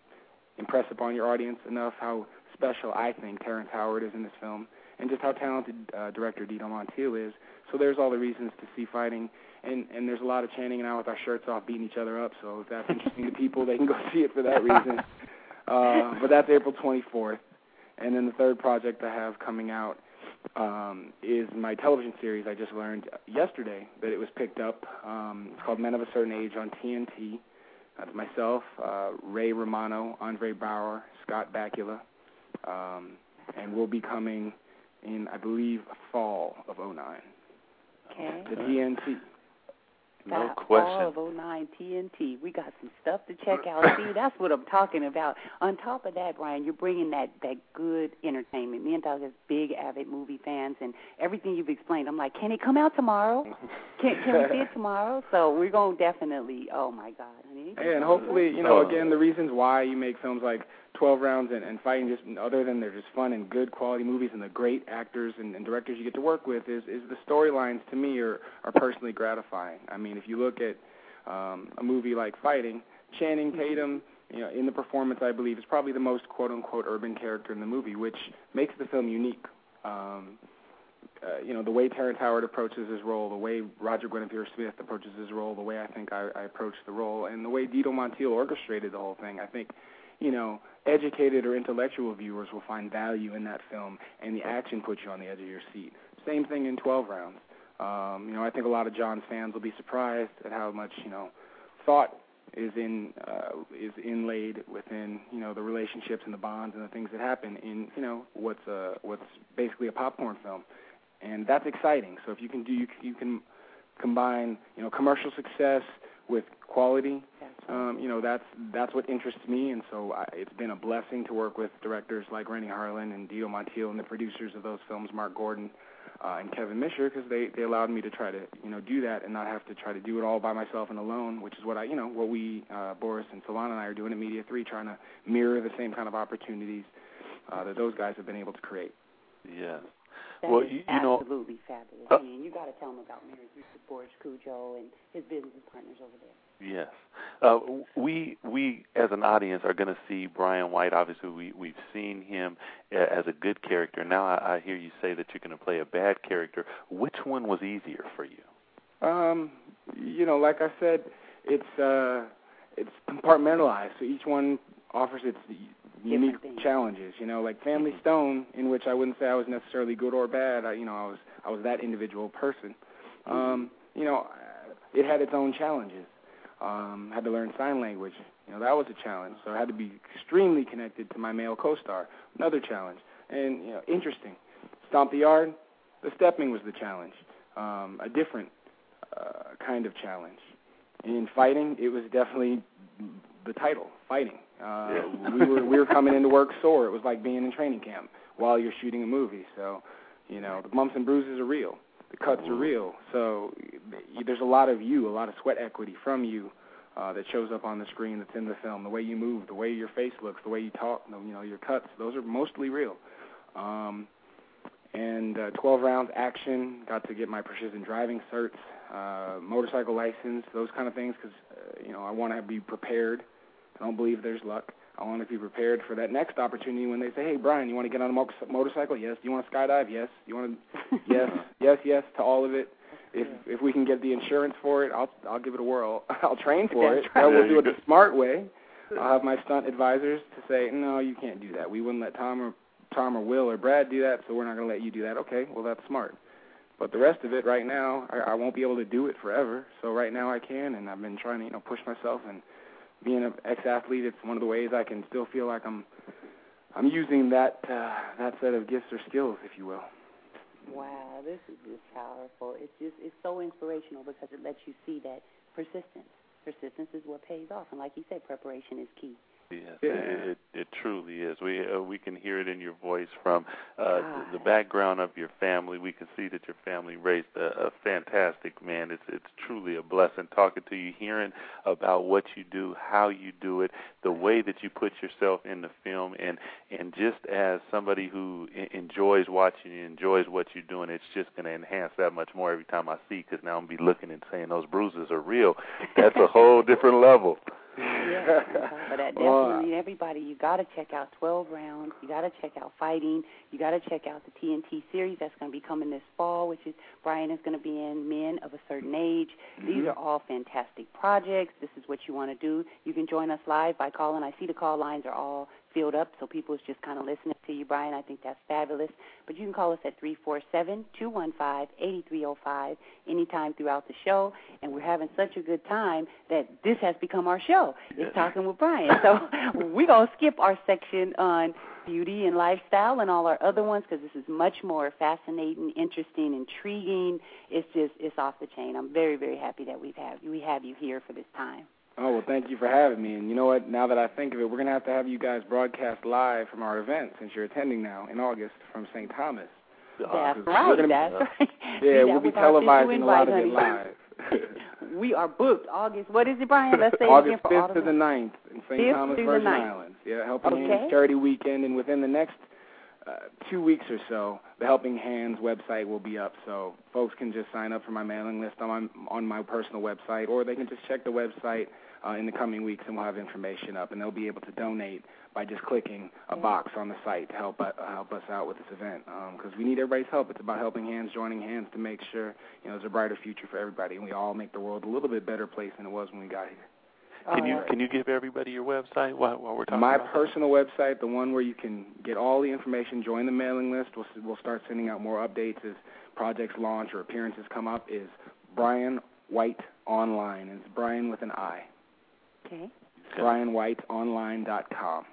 impress upon your audience enough how special I think Terrence Howard is in this film, and just how talented uh, director Dito Montiel is. So there's all the reasons to see fighting and and there's a lot of Channing and I with our shirts off beating each other up. So if that's interesting to people, they can go see it for that [laughs] reason. Uh, but that's April 24th, and then the third project I have coming out um, is my television series. I just learned yesterday that it was picked up. Um, it's called Men of a Certain Age on TNT. That's myself, uh, Ray Romano, Andre Braugher, Scott Bakula, um, and we'll be coming in, I believe, fall of '09 Okay. to TNT. No That question. Fall of 09 TNT. We got some stuff to check [laughs] out. See, that's what I'm talking about. On top of that, Brian, you're bringing that that good entertainment. Me and Doug is big avid movie fans, and everything you've explained, I'm like, can it come out tomorrow? Can can we see it tomorrow? So we're gonna definitely. Oh my God, honey. And hopefully, you know, Oh. again, the reasons why you make films like 12 Rounds and, and Fighting, just other than they're just fun and good quality movies and the great actors and, and directors you get to work with, is is the storylines to me are are personally gratifying. I mean, if you look at um, a movie like Fighting, Channing Tatum, you know, in the performance, I believe, is probably the most quote unquote urban character in the movie, which makes the film unique. Um, uh, you know, the way Terrence Howard approaches his role, the way Roger Guenveur Smith approaches his role, the way I think I, I approached the role, and the way Dito Montiel orchestrated the whole thing, I think, you know, educated or intellectual viewers will find value in that film, and the action puts you on the edge of your seat. Same thing in 12 rounds. Um, you know, I think a lot of John's fans will be surprised at how much, you know, thought is in uh, is inlaid within you know the relationships and the bonds and the things that happen in you know what's uh what's basically a popcorn film and that's exciting. So if you can do, you, you can combine, you know, commercial success with quality. Um, you know, that's that's what interests me, and so I, it's been a blessing to work with directors like Renny Harlin and Dito Montiel and the producers of those films, Mark Gordon uh, and Kevin Misher, because they they allowed me to try to you know do that and not have to try to do it all by myself and alone, which is what I you know what we uh, Boris and Solana and I are doing at Media Three, trying to mirror the same kind of opportunities uh, that those guys have been able to create. Yes. That well, is you, you know, absolutely fabulous. Uh, I mean, you got to tell them about Mary's Richard Boris Kodjoe and his business partners over there. Yes, uh, we we as an audience are going to see Brian White. Obviously, we we've seen him as a good character. Now I, I hear you say that you're going to play a bad character. Which one was easier for you? Um, you know, like I said, it's uh, it's compartmentalized. So each one offers its unique things. challenges. You know, like Family Stone, in which I wouldn't say I was necessarily good or bad. I, you know, I was I was that individual person. Um, you know, it had its own challenges. Um, had to learn sign language. You know, that was a challenge. So I had to be extremely connected to my male co-star. Another challenge. And you know, interesting. Stomp the yard. The stepping was the challenge. Um, a different uh, kind of challenge. In fighting, it was definitely the title, fighting. Uh, Yeah. we were we were coming into work sore. It was like being in training camp while you're shooting a movie. So, you know, the bumps and bruises are real. The cuts are real. So there's a lot of you, a lot of sweat equity from you uh, that shows up on the screen. That's in the film. The way you move, the way your face looks, the way you talk. You know, your cuts. Those are mostly real. Um, and uh, 12 rounds action. Got to get my precision driving certs, uh, motorcycle license, those kind of things, because uh, you know I want to be prepared. I don't believe there's luck. I want to be prepared for that next opportunity when they say, "Hey, Brian, you want to get on a mo- motorcycle? Yes. Do you want to skydive? Yes. You want to? [laughs] yes, yes, yes to all of it. If if we can get the insurance for it, I'll I'll give it a whirl. [laughs] I'll train for That's it. right. I will There do it the smart way. [laughs] I'll have my stunt advisors to say, "No, you can't do that. We wouldn't let Tom or Tom or Will or Brad do that, so we're not going to let you do that." Okay, well that's smart. But the rest of it, right now, I, I won't be able to do it forever. So right now I can, and I've been trying to you know push myself and being an ex-athlete, it's one of the ways I can still feel like I'm I'm using that uh, that set of gifts or skills, if you will. Wow, this is just powerful. It's just it's so inspirational because it lets you see that persistence. Persistence is what pays off, and like you said, preparation is key. Yes, Yeah. it, it truly is. We uh, we can hear it in your voice from uh, God. the background of your family. We can see that your family raised a, a fantastic man. It's it's truly a blessing talking to you, hearing about what you do, how you do it, the way that you put yourself in the film, and and just as somebody who enjoys watching you, enjoys what you're doing, it's just going to enhance that much more every time I see. Because now I'm gonna be looking and saying those bruises are real. That's a whole [laughs] different level. Yeah, [laughs] but that Well, definitely everybody. You got to check out 12 rounds. You got to check out fighting. You got to check out the TNT series that's going to be coming this fall, which is Brian is going to be in Men of a Certain Age. Mm-hmm. These are all fantastic projects. This is what you want to do. You can join us live by calling. I see the call lines are all filled up, so people's just kind of listening to you, Brian. I think that's fabulous. But you can call us at three four seven two one five eighty three zero five anytime throughout the show. And we're having such a good time that this has become our show. It's talking with Brian. So [laughs] we're gonna skip our section on beauty and lifestyle and all our other ones because this is much more fascinating, interesting, intriguing. It's just it's off the chain. I'm very very happy that we've have we have you here for this time. Oh well, thank you for having me. And you know what? Now that I think of it, we're gonna have to have you guys broadcast live from our event since you're attending now in August from St. Thomas. That's we're right. be- That's right. [laughs] Yeah, we'll be was our official televising a lot of it live. [laughs] we are booked August. What is it, Brian? Let's [laughs] say it August again for 5th to the us. 9th in St. Thomas, Virgin Islands. Yeah, Helping Okay. Hands Charity Weekend, and within the next uh, two weeks or so, the Helping Hands website will be up, so folks can just sign up for my mailing list on my on my personal website, or they can just check the website uh, in the coming weeks, and we'll have information up, and they'll be able to donate by just clicking a box on the site to help uh, help us out with this event, because um, we need everybody's help. It's about helping hands, joining hands to make sure you know there's a brighter future for everybody, and we all make the world a little bit better place than it was when we got here. Can you can you give everybody your website while, while we're talking? My about personal website, the one where you can get all the information, join the mailing list. We'll we'll start sending out more updates as projects launch or appearances come up. Is Brian White Online, and it's Brian with an I. Okay. BrianWhiteOnline.com.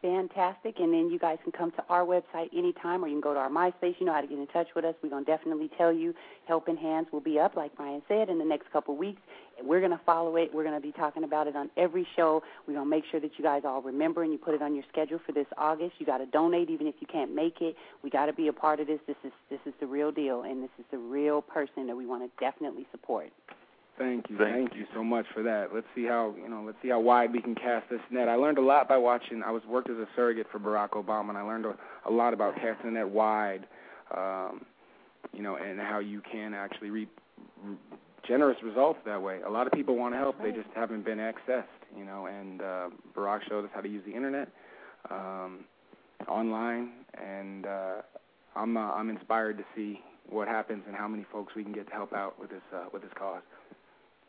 Fantastic. And then you guys can come to our website anytime or you can go to our MySpace. You know how to get in touch with us. We're going to definitely tell you Helping Hands will be up, like Brian said, in the next couple of weeks. We're going to follow it. We're going to be talking about it on every show. We're going to make sure that you guys all remember and you put it on your schedule for this August. You got to donate even if you can't make it. We got to be a part of this. This is this is the real deal and this is the real person that we want to definitely support. Thank you. Thank Thank, you. you so much for that. Let's see how you know. Let's see how wide we can cast this net. I learned a lot by watching. I was worked as a surrogate for Barack Obama, and I learned a, a lot about casting the net wide. Um, you know, and how you can actually reap generous results that way. A lot of people want to help, they just haven't been accessed. You know, and uh, Barack showed us how to use the internet, um, online, and uh, I'm uh, I'm inspired to see what happens and how many folks we can get to help out with this uh, with this cause.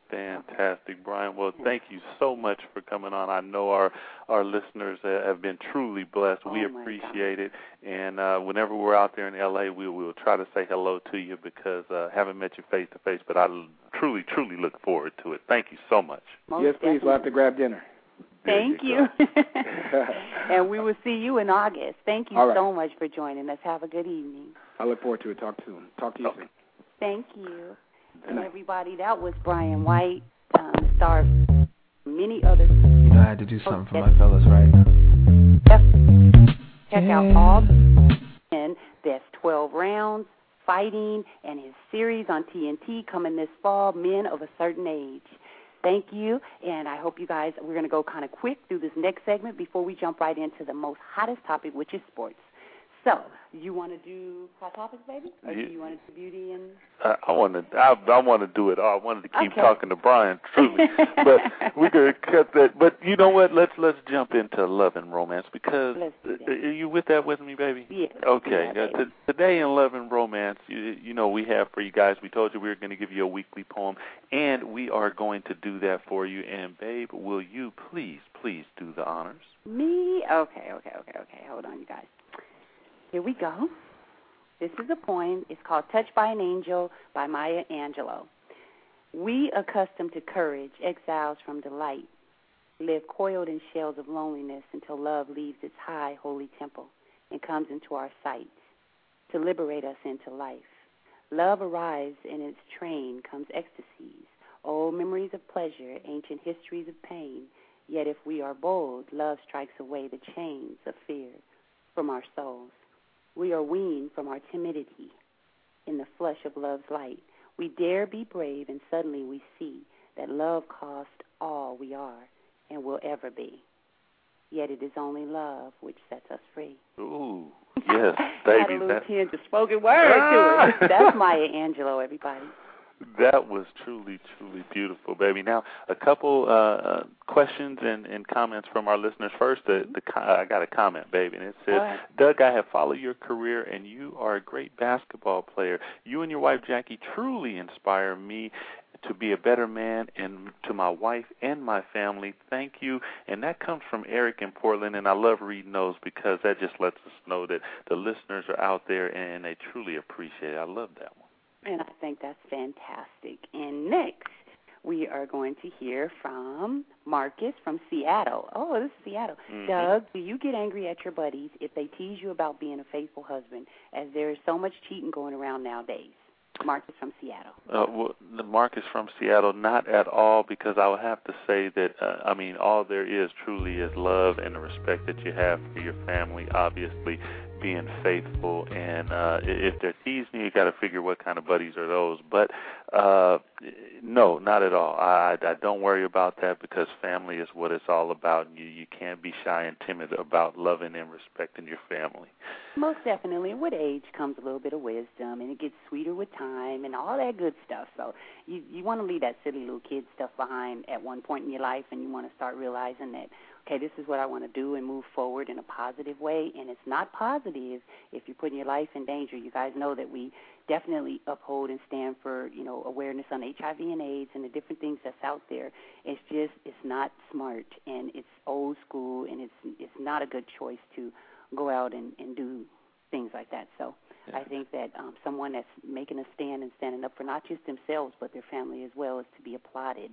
Fantastic, Brian. Well, thank you so much for coming on. I know our our listeners uh, have been truly blessed. we Oh, my appreciate it, and uh, whenever we're out there in LA, we will try to say hello to you because uh, haven't met you face to face, but I l- truly, truly look forward to it. Thank you so much. Most yes, please. We'll have to grab dinner. There Thank you you. [laughs] [laughs] and we will see you in August. Thank you All right. so much for joining us. Have a good evening. I look forward to it. Talk soon. Talk to you Okay. soon. Thank you. Good And everybody, that was Brian White, um, star of many others. You know, I had to do something for my fellas, right? Check out all and there's 12 rounds, fighting, and his series on TNT coming this fall, Men of a Certain Age. Thank you, and I hope you guys, we're going to go kind of quick through this next segment before we jump right into the most hottest topic, which is sports. So, you want to do hot topics, baby? Or do you want to do beauty and... I, I want to. I, I want to do it all. I wanted to keep Okay. talking to Brian, truly, [laughs] but we could cut that. But you know what? Let's let's jump into love and romance because Let's do that. are you with that with me, baby? Yes. Okay. Yeah, baby. today in Love and Romance, you, you know, we have for you guys. We told you we were going to give you a weekly poem, and we are going to do that for you. And babe, will you please, please do the honors? Me? Okay, okay, okay, okay. Hold on, you guys. Here we go. This is a poem. It's called Touched by an Angel by Maya Angelou. We, accustomed to courage, exiles from delight, live coiled in shells of loneliness until love leaves its high, holy temple and comes into our sight to liberate us into life. Love arrives in its train comes ecstasies, old memories of pleasure, ancient histories of pain. Yet if we are bold, love strikes away the chains of fear from our souls. We are weaned from our timidity in the flush of love's light. We dare be brave, and suddenly we see that love cost all we are and will ever be. Yet it is only love which sets us free. Ooh, [laughs] yes, Had a baby. little That, tinge of spoken word to it. Ah! That's Maya Angelou, everybody. That was truly, truly beautiful, baby. Now, a couple uh, uh, questions and, and comments from our listeners. First, the, the I got a comment, baby, and it says, right. Doug, I have followed your career, and you are a great basketball player. You and your wife, Jackie, truly inspire me to be a better man and to my wife and my family. Thank you. And that comes from Eric in Portland, and I love reading those because that just lets us know that the listeners are out there and they truly appreciate it. I love that one. And I think that's fantastic. And next, we are going to hear from Marcus from Seattle. Oh, this is Seattle. Mhm. Doug, do you get angry at your buddies if they tease you about being a faithful husband, as there is so much cheating going around nowadays? Marcus from Seattle. Uh, well, the Marcus from Seattle, not at all, because I would have to say that uh, I mean all there is truly is love and the respect that you have for your family. Obviously, being faithful, and uh, if they're teasing you, you got to figure what kind of buddies are those. But uh, no, not at all. I, I don't worry about that because family is what it's all about. And you you can't be shy and timid about loving and respecting your family. Most definitely. With age comes a little bit of wisdom, and it gets sweeter with time, and all that good stuff. So you you want to leave that silly little kid stuff behind at one point in your life, and you want to start realizing that okay, this is what I want to do and move forward in a positive way. And it's not positive if you're putting your life in danger. You guys know that we definitely uphold and stand for, you know, awareness on HIV and AIDS and the different things that's out there. It's just it's not smart and it's old school and it's it's not a good choice to go out and, and do things like that. So Yeah. I think that um, someone that's making a stand and standing up for not just themselves but their family as well is to be applauded.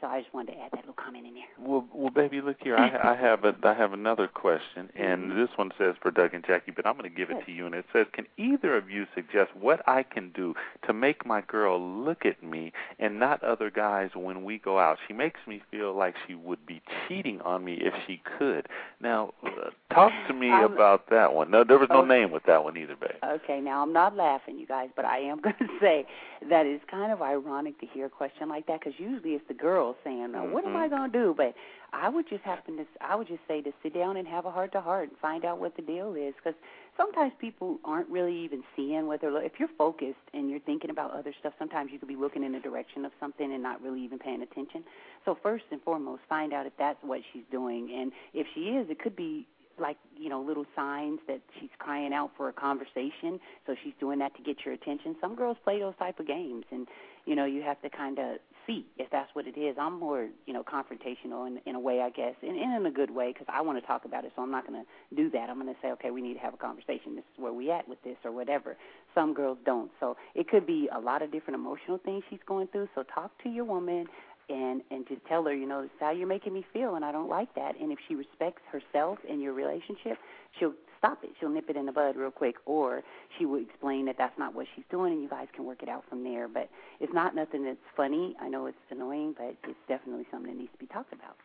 So I just wanted to add that little comment in there. Well, well, baby, look here. I, I have a, I have another question, and this one says for Doug and Jackie, but I'm going to give it to you. And it says, can either of you suggest what I can do to make my girl look at me and not other guys when we go out? She makes me feel like she would be cheating on me if she could. Now, uh, talk to me Um, about that one. No, there was no oh. name with that one either, babe. Okay, now I'm not laughing, you guys, but I am [laughs] going to say that it's kind of ironic to hear a question like that because usually it's the girl saying, now, "What am I mm-hmm. going to do?" But I would just happen to, I would just say to sit down and have a heart to heart and find out what the deal is because sometimes people aren't really even seeing what they're. If you're focused and you're thinking about other stuff, sometimes you could be looking in the direction of something and not really even paying attention. So first and foremost, find out if that's what she's doing, and if she is, it could be like you know little signs that she's crying out for a conversation so she's doing that to get your attention some girls play those type of games and you know you have to kind of see if that's what it is. I'm more you know confrontational in in a way i guess and, and in a good way because i want to talk about it so i'm not going to do that. I'm going to say okay we need to have a conversation. This is where we at with this or whatever. Some girls don't. So it could be a lot of different emotional things she's going through. So talk to your woman and and just tell her, you know, this is how you're making me feel, and I don't like that. And if she respects herself and your relationship, she'll stop it. She'll nip it in the bud real quick, or she will explain that that's not what she's doing, and you guys can work it out from there. But it's not nothing that's funny. I know it's annoying, but it's definitely something that needs to be talked about.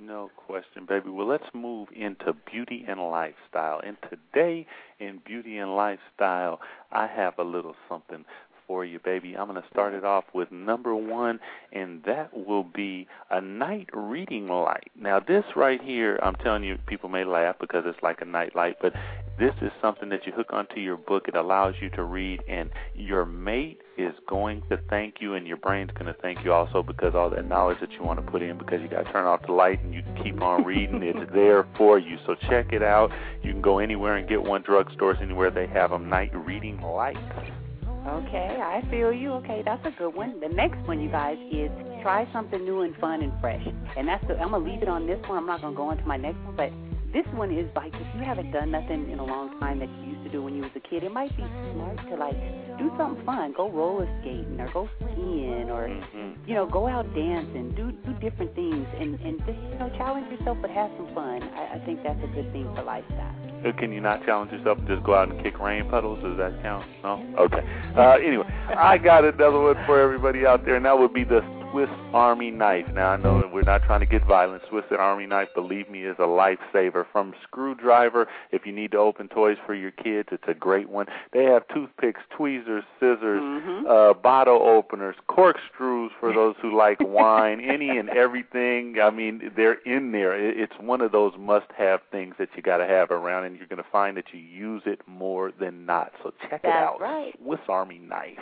No question, baby. Well, let's move into beauty and lifestyle. And today in beauty and lifestyle, I have a little something for you, baby. I'm going to start it off with number one, and that will be a night reading light. Now, this right here, I'm telling you, people may laugh because it's like a night light, but this is something that you hook onto your book. It allows you to read, and your mate is going to thank you, and your brain's going to thank you also because all that knowledge that you want to put in because you got to turn off the light and you keep on reading. it's there for you. So check it out. You can go anywhere and get one drugstores anywhere they have them. Night reading lights. Okay, I feel you. Okay, that's a good one. The next one, you guys, is try something new and fun and fresh. And that's the, I'm gonna leave it on this one. I'm not gonna go into my next one, but this one is like if you haven't done nothing in a long time that you used to do when you was a kid, it might be smart to like do something fun. Go roller skating or go skiing or Mm-hmm. you know go out dancing. Do do different things and and just you know challenge yourself, but have some fun. I, I think that's a good thing for lifestyle. Uh, Can you not challenge yourself and just go out and kick rain puddles? Does that count? No? Okay. Uh, anyway, I got another one for everybody out there, and that would be the Swiss Army knife. Now, I know that we're not trying to get violent. Swiss Army knife, believe me, is a lifesaver. From screwdriver, if you need to open toys for your kids, it's a great one. They have toothpicks, tweezers, scissors, Mhm. uh, bottle openers, corkscrews for those who like [laughs] wine, any and everything. I mean, they're in there. It's one of those must-have things that you got to have around, and you're going to find that you use it more than not. So check it out. right. Swiss Army knife.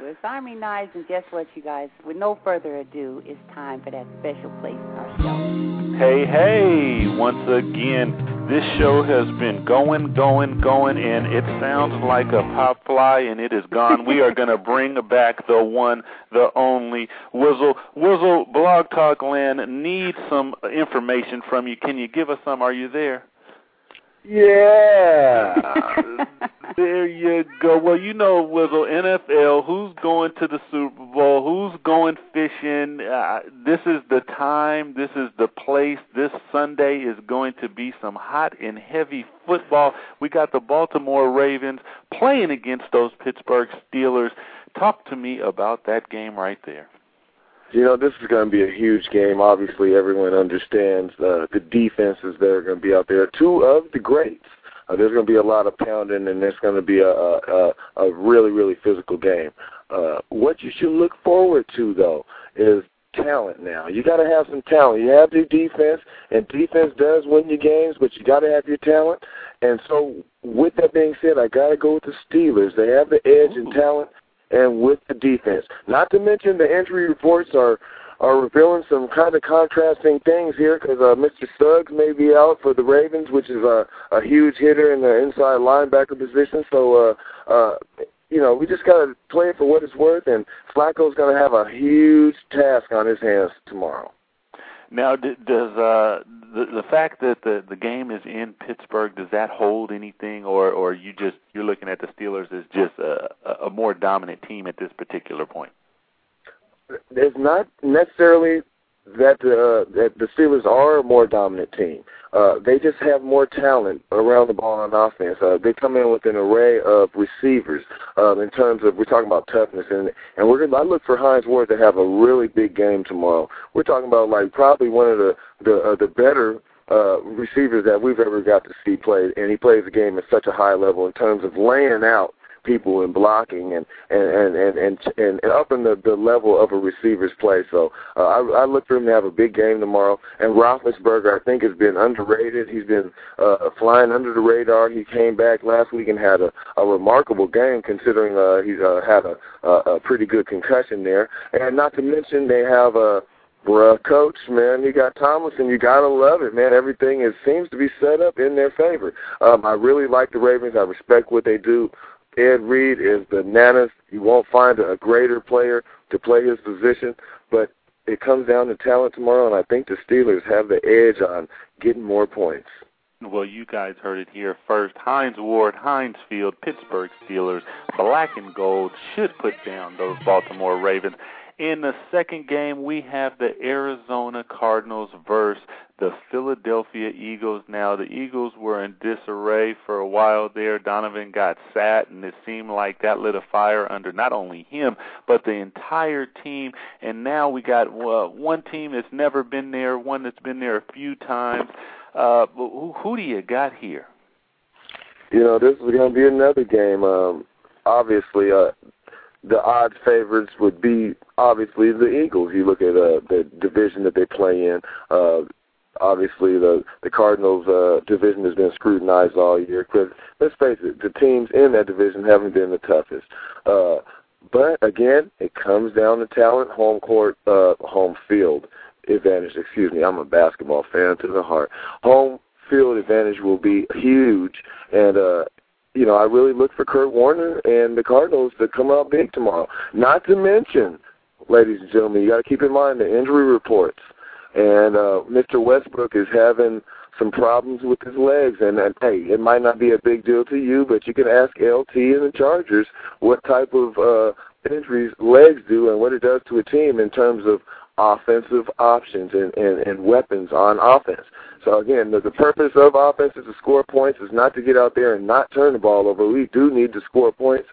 Swiss Army knives, and guess what, you guys? With no further ado, it's time for that special place in our show. Hey, hey! Once again, this show has been going, going, going, and it sounds like a pop fly, and it is gone. we are [laughs] going to bring back the one, the only Wizzle. Wizzle, Blog Talk Land needs some information from you. Can you give us some? Are you there? Yeah. [laughs] there you go. Well, you know, Wizzle, NFL, who's going to the Super Bowl, who's going fishing. Uh, this is the time, this is the place. This Sunday is going to be some hot and heavy football. We got the Baltimore Ravens playing against those Pittsburgh Steelers. Talk to me about that game right there. You know, this is going to be a huge game. Obviously, everyone understands uh, the defenses that are going to be out there. Two of the greats. Uh, there's going to be a lot of pounding, and there's going to be a, a, a, really, really physical game. Uh, what you should look forward to, though, is talent now. You got to have some talent. You have your defense, and defense does win you games, but you got to have your talent. And so, with that being said, I got to go with the Steelers. They have the edge in talent and with the defense. Not to mention the injury reports are are revealing some kind of contrasting things here because uh, Mr. Suggs may be out for the Ravens, which is a, a huge hitter in the inside linebacker position. So, uh, uh, you know, we just got to play it for what it's worth, and Flacco's going to have a huge task on his hands tomorrow. Now, does uh, the the fact that the the game is in Pittsburgh does that hold anything, or or you just you're looking at the Steelers as just a, a more dominant team at this particular point? It's not necessarily that uh, that the Steelers are a more dominant team. Uh, they just have more talent around the ball on offense. Uh, they come in with an array of receivers um, in terms of we're talking about toughness, and and we're gonna, I look for Hines Ward to have a really big game tomorrow. We're talking about like probably one of the the uh, the better uh, receivers that we've ever got to see play, and he plays the game at such a high level in terms of laying out people and blocking and and and and and, and upping the the level of a receiver's play. So uh, I, I look for him to have a big game tomorrow. And Roethlisberger, I think, has been underrated. He's been uh, flying under the radar. He came back last week and had a, a remarkable game, considering uh, he's uh, had a, a a pretty good concussion there. And not to mention they have a uh, Bruh, coach, man, you got Tomlinson. You gotta love it, man. Everything is seems to be set up in their favor. Um, I really like the Ravens. I respect what they do. Ed Reed is bananas. You won't find a greater player to play his position, but it comes down to talent tomorrow, and I think the Steelers have the edge on getting more points. Well, you guys heard it here first. Hines Ward, Heinz Field, Pittsburgh Steelers, black and gold should put down those Baltimore Ravens. In the second game, we have the Arizona Cardinals versus the Philadelphia Eagles. Now, the Eagles were in disarray for a while there. Donovan got sat, and it seemed like that lit a fire under not only him, but the entire team. And now we got uh, one team that's never been there, one that's been there a few times. Uh, who, who do you got here? You know, this is going to be another game. Um, obviously, uh, the odds favorites would be obviously the Eagles. You look at uh, the division that they play in. Uh, obviously, the the Cardinals' uh, division has been scrutinized all year. Because let's face it, the teams in that division haven't been the toughest. Uh, but again, it comes down to talent, home court, uh, home field advantage. Excuse me, I'm a basketball fan to the heart. Home field advantage will be huge, and uh, you know, I really look for Kurt Warner and the Cardinals to come out big tomorrow. Not to mention, ladies and gentlemen, you got to keep in mind the injury reports. And uh, Mr. Westbrook is having some problems with his legs. And, and hey, it might not be a big deal to you, but you can ask LT and the Chargers what type of uh, injuries legs do and what it does to a team in terms of offensive options and, and, and weapons on offense. So again, the, the purpose of offense is to score points, is not to get out there and not turn the ball over. We do need to score points.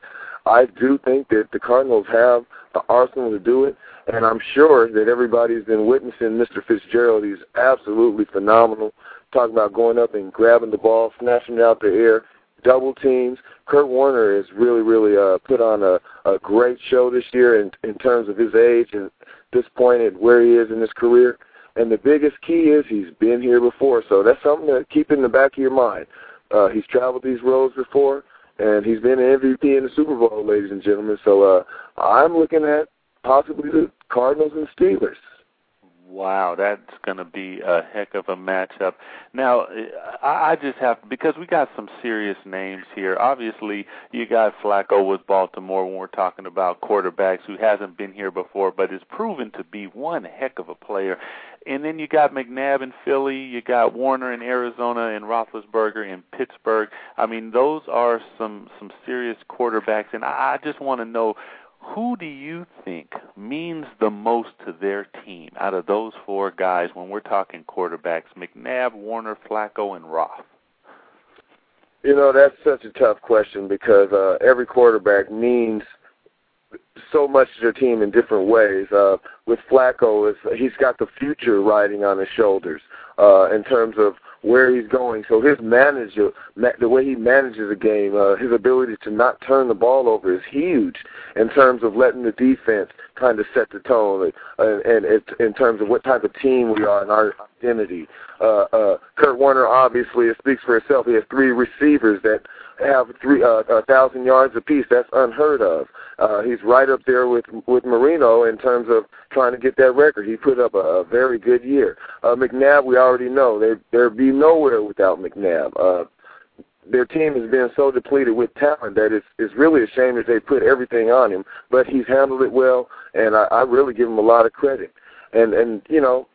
I do think that the Cardinals have the arsenal to do it, and I'm sure that everybody's been witnessing Mr. Fitzgerald. He's absolutely phenomenal. Talking about going up and grabbing the ball, snatching it out the air, double teams. Kurt Warner has really, really uh, put on a, a great show this year in, in terms of his age and this point at where he is in his career. And the biggest key is he's been here before, so that's something to keep in the back of your mind. Uh, he's traveled these roads before, and he's been an MVP in the Super Bowl, ladies and gentlemen. So uh, I'm looking at possibly the Cardinals and Steelers. Wow, that's going to be a heck of a matchup. Now, I just have because we got some serious names here. Obviously, you got Flacco with Baltimore when we're talking about quarterbacks who hasn't been here before, but is proven to be one heck of a player. And then you got McNabb in Philly, you got Warner in Arizona, and Roethlisberger in Pittsburgh. I mean, those are some some serious quarterbacks, and I just want to know who do you think means the most to their team out of those four guys when we're talking quarterbacks? McNabb, Warner, Flacco, and Roth. You know, that's such a tough question because uh, every quarterback means so much to their team in different ways. Uh, with Flacco, is he's got the future riding on his shoulders uh, in terms of where he's going. So his manager, the way he manages a game, uh, his ability to not turn the ball over is huge in terms of letting the defense kind of set the tone, uh, and it, in terms of what type of team we are and our identity. Uh, uh, Kurt Warner, obviously, speaks for itself. He has three receivers that have three uh, a thousand yards apiece. That's unheard of. Uh, he's right up there with with Marino in terms of trying to get that record. He put up a, a very good year. Uh, McNabb, we already know they there'd be nowhere without McNabb. Uh, their team has been so depleted with talent that it's it's really a shame that they put everything on him. But he's handled it well, and I, I really give him a lot of credit. And and you know,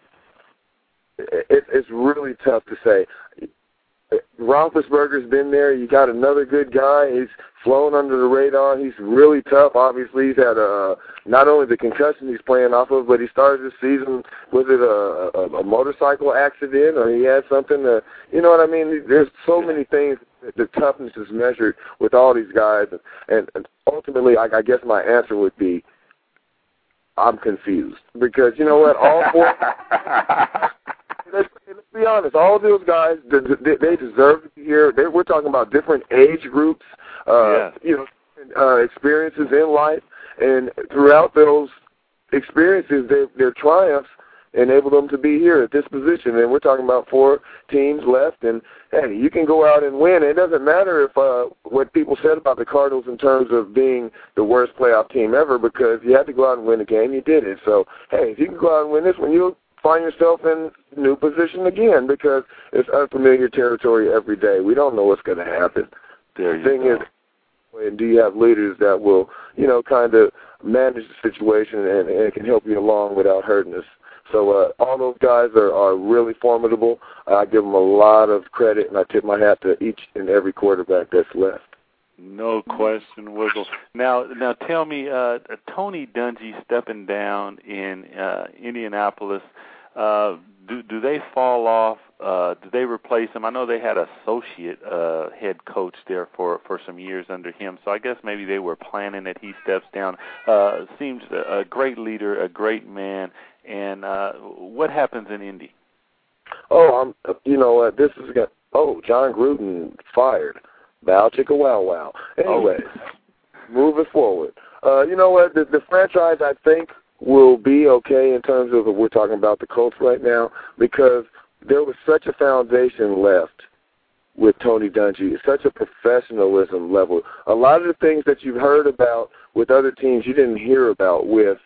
it, it's really tough to say. Roethlisberger's been there. You got another good guy. He's flown under the radar. He's really tough. Obviously, he's had a not only the concussion he's playing off of, but he started the season was it a, a, a motorcycle accident or he had something. To, you know what I mean? There's so many things. The toughness is measured with all these guys, and, and ultimately, I, I guess my answer would be, I'm confused because you know what? All four. [laughs] [laughs] let's, let's be honest. All those guys, they, they deserve to be here. They, we're talking about different age groups, uh, yeah. you know, uh, experiences in life, and throughout those experiences, they, their triumphs enable them to be here at this position. And we're talking about four teams left, and hey, you can go out and win. It doesn't matter if uh, what people said about the Cardinals in terms of being the worst playoff team ever, because you had to go out and win a game. You did it. So hey, if you can go out and win this one, you'll find yourself in new position again because it's unfamiliar territory every day. We don't know what's going to happen. There the thing go. is, and do you have leaders that will, you know, kind of manage the situation and, and can help you along without hurting us? So uh, all those guys are, are really formidable. I give them a lot of credit, and I tip my hat to each and every quarterback that's left. No question, Wizzle. Now, now tell me, uh, Tony Dungy stepping down in uh, Indianapolis. Uh, do do they fall off? Uh, do they replace him? I know they had associate uh, head coach there for for some years under him, so I guess maybe they were planning that he steps down. Uh, seems a, a great leader, a great man. And uh, what happens in Indy? Oh, I'm. You know, uh, this is got. Oh, Jon Gruden fired. Bow chicka wow wow. Anyway, Oh. moving forward. Uh, you know what? The, the franchise, I think, will be okay in terms of we're talking about the Colts right now because there was such a foundation left with Tony Dungy, such a professionalism level. A lot of the things that you've heard about with other teams, you didn't hear about with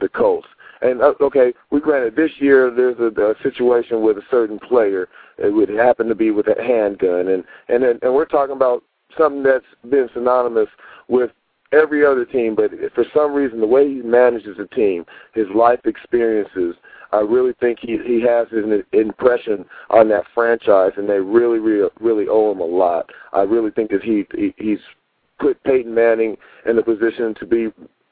the Colts. And uh, okay, we granted this year there's a, a situation with a certain player. It would happen to be with a handgun, and and and we're talking about something that's been synonymous with every other team. But for some reason, the way he manages a team, his life experiences, I really think he he has an impression on that franchise, and they really really really owe him a lot. I really think that he, he he's put Peyton Manning in the position to be,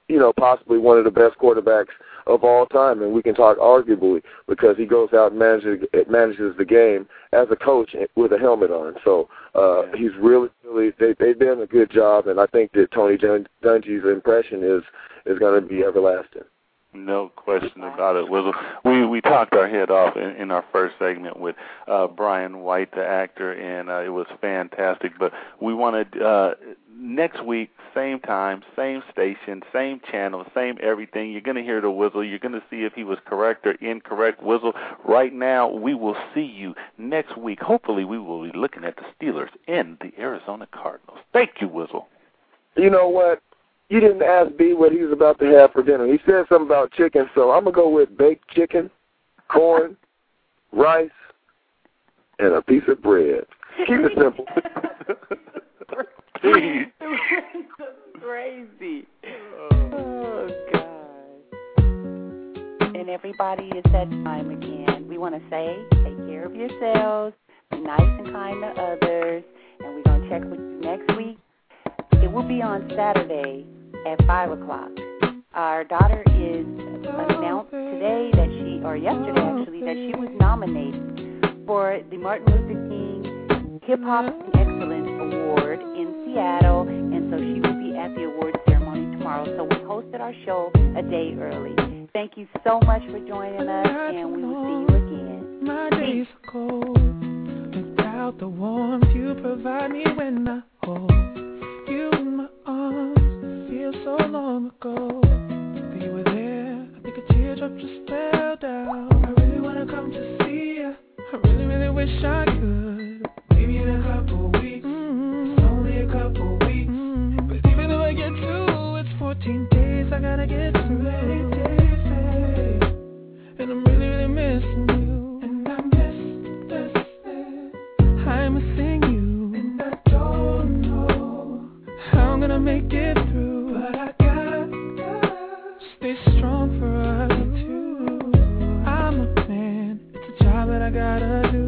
you know, possibly one of the best quarterbacks of all time, and we can talk arguably because he goes out and manages manages the game as a coach with a helmet on. So uh, Yeah. he's really, really they they've done a good job, and I think that Tony Dun- Dungy's impression is is going to be everlasting. No question about it. Wizzle. We we talked our head off in, in our first segment with uh, Brian White, the actor, and uh, it was fantastic. But we wanted uh, next week, same time, same station, same channel, same everything. You're going to hear the Wizzle. You're going to see if he was correct or incorrect. Wizzle. Right now, we will see you next week. Hopefully, we will be looking at the Steelers and the Arizona Cardinals. Thank you, Wizzle. You know what? You didn't ask B what he was about to have for dinner. He said something about chicken, so I'm gonna go with baked chicken, corn, rice, and a piece of bread. Keep it simple. [laughs] Please. [laughs] crazy. Oh God. And everybody, it's that time again. We want to say, take care of yourselves, be nice and kind to others, and we're gonna check with you next week. It will be on Saturday at five o'clock. Our daughter is announced today that she, or yesterday actually, that she was nominated for the Martin Luther King Hip Hop Excellence Award in Seattle, and so she will be at the award ceremony tomorrow. So we hosted our show a day early. Thank you so much for joining us, and we will see you again. My days are cold. without the warmth you provide me when I hold you in my arms. It feels so long ago that you were there. I think a teardrop just fell down. I really wanna come to see you. I really, really wish I could. Maybe in a couple weeks. 14 days. I gotta get through. Days. And I'm really, really missing you. And I miss this. I'm missing you. And I don't know how I'm gonna make it through. But I gotta stay strong for us two. I'm a man. It's a job that I gotta do.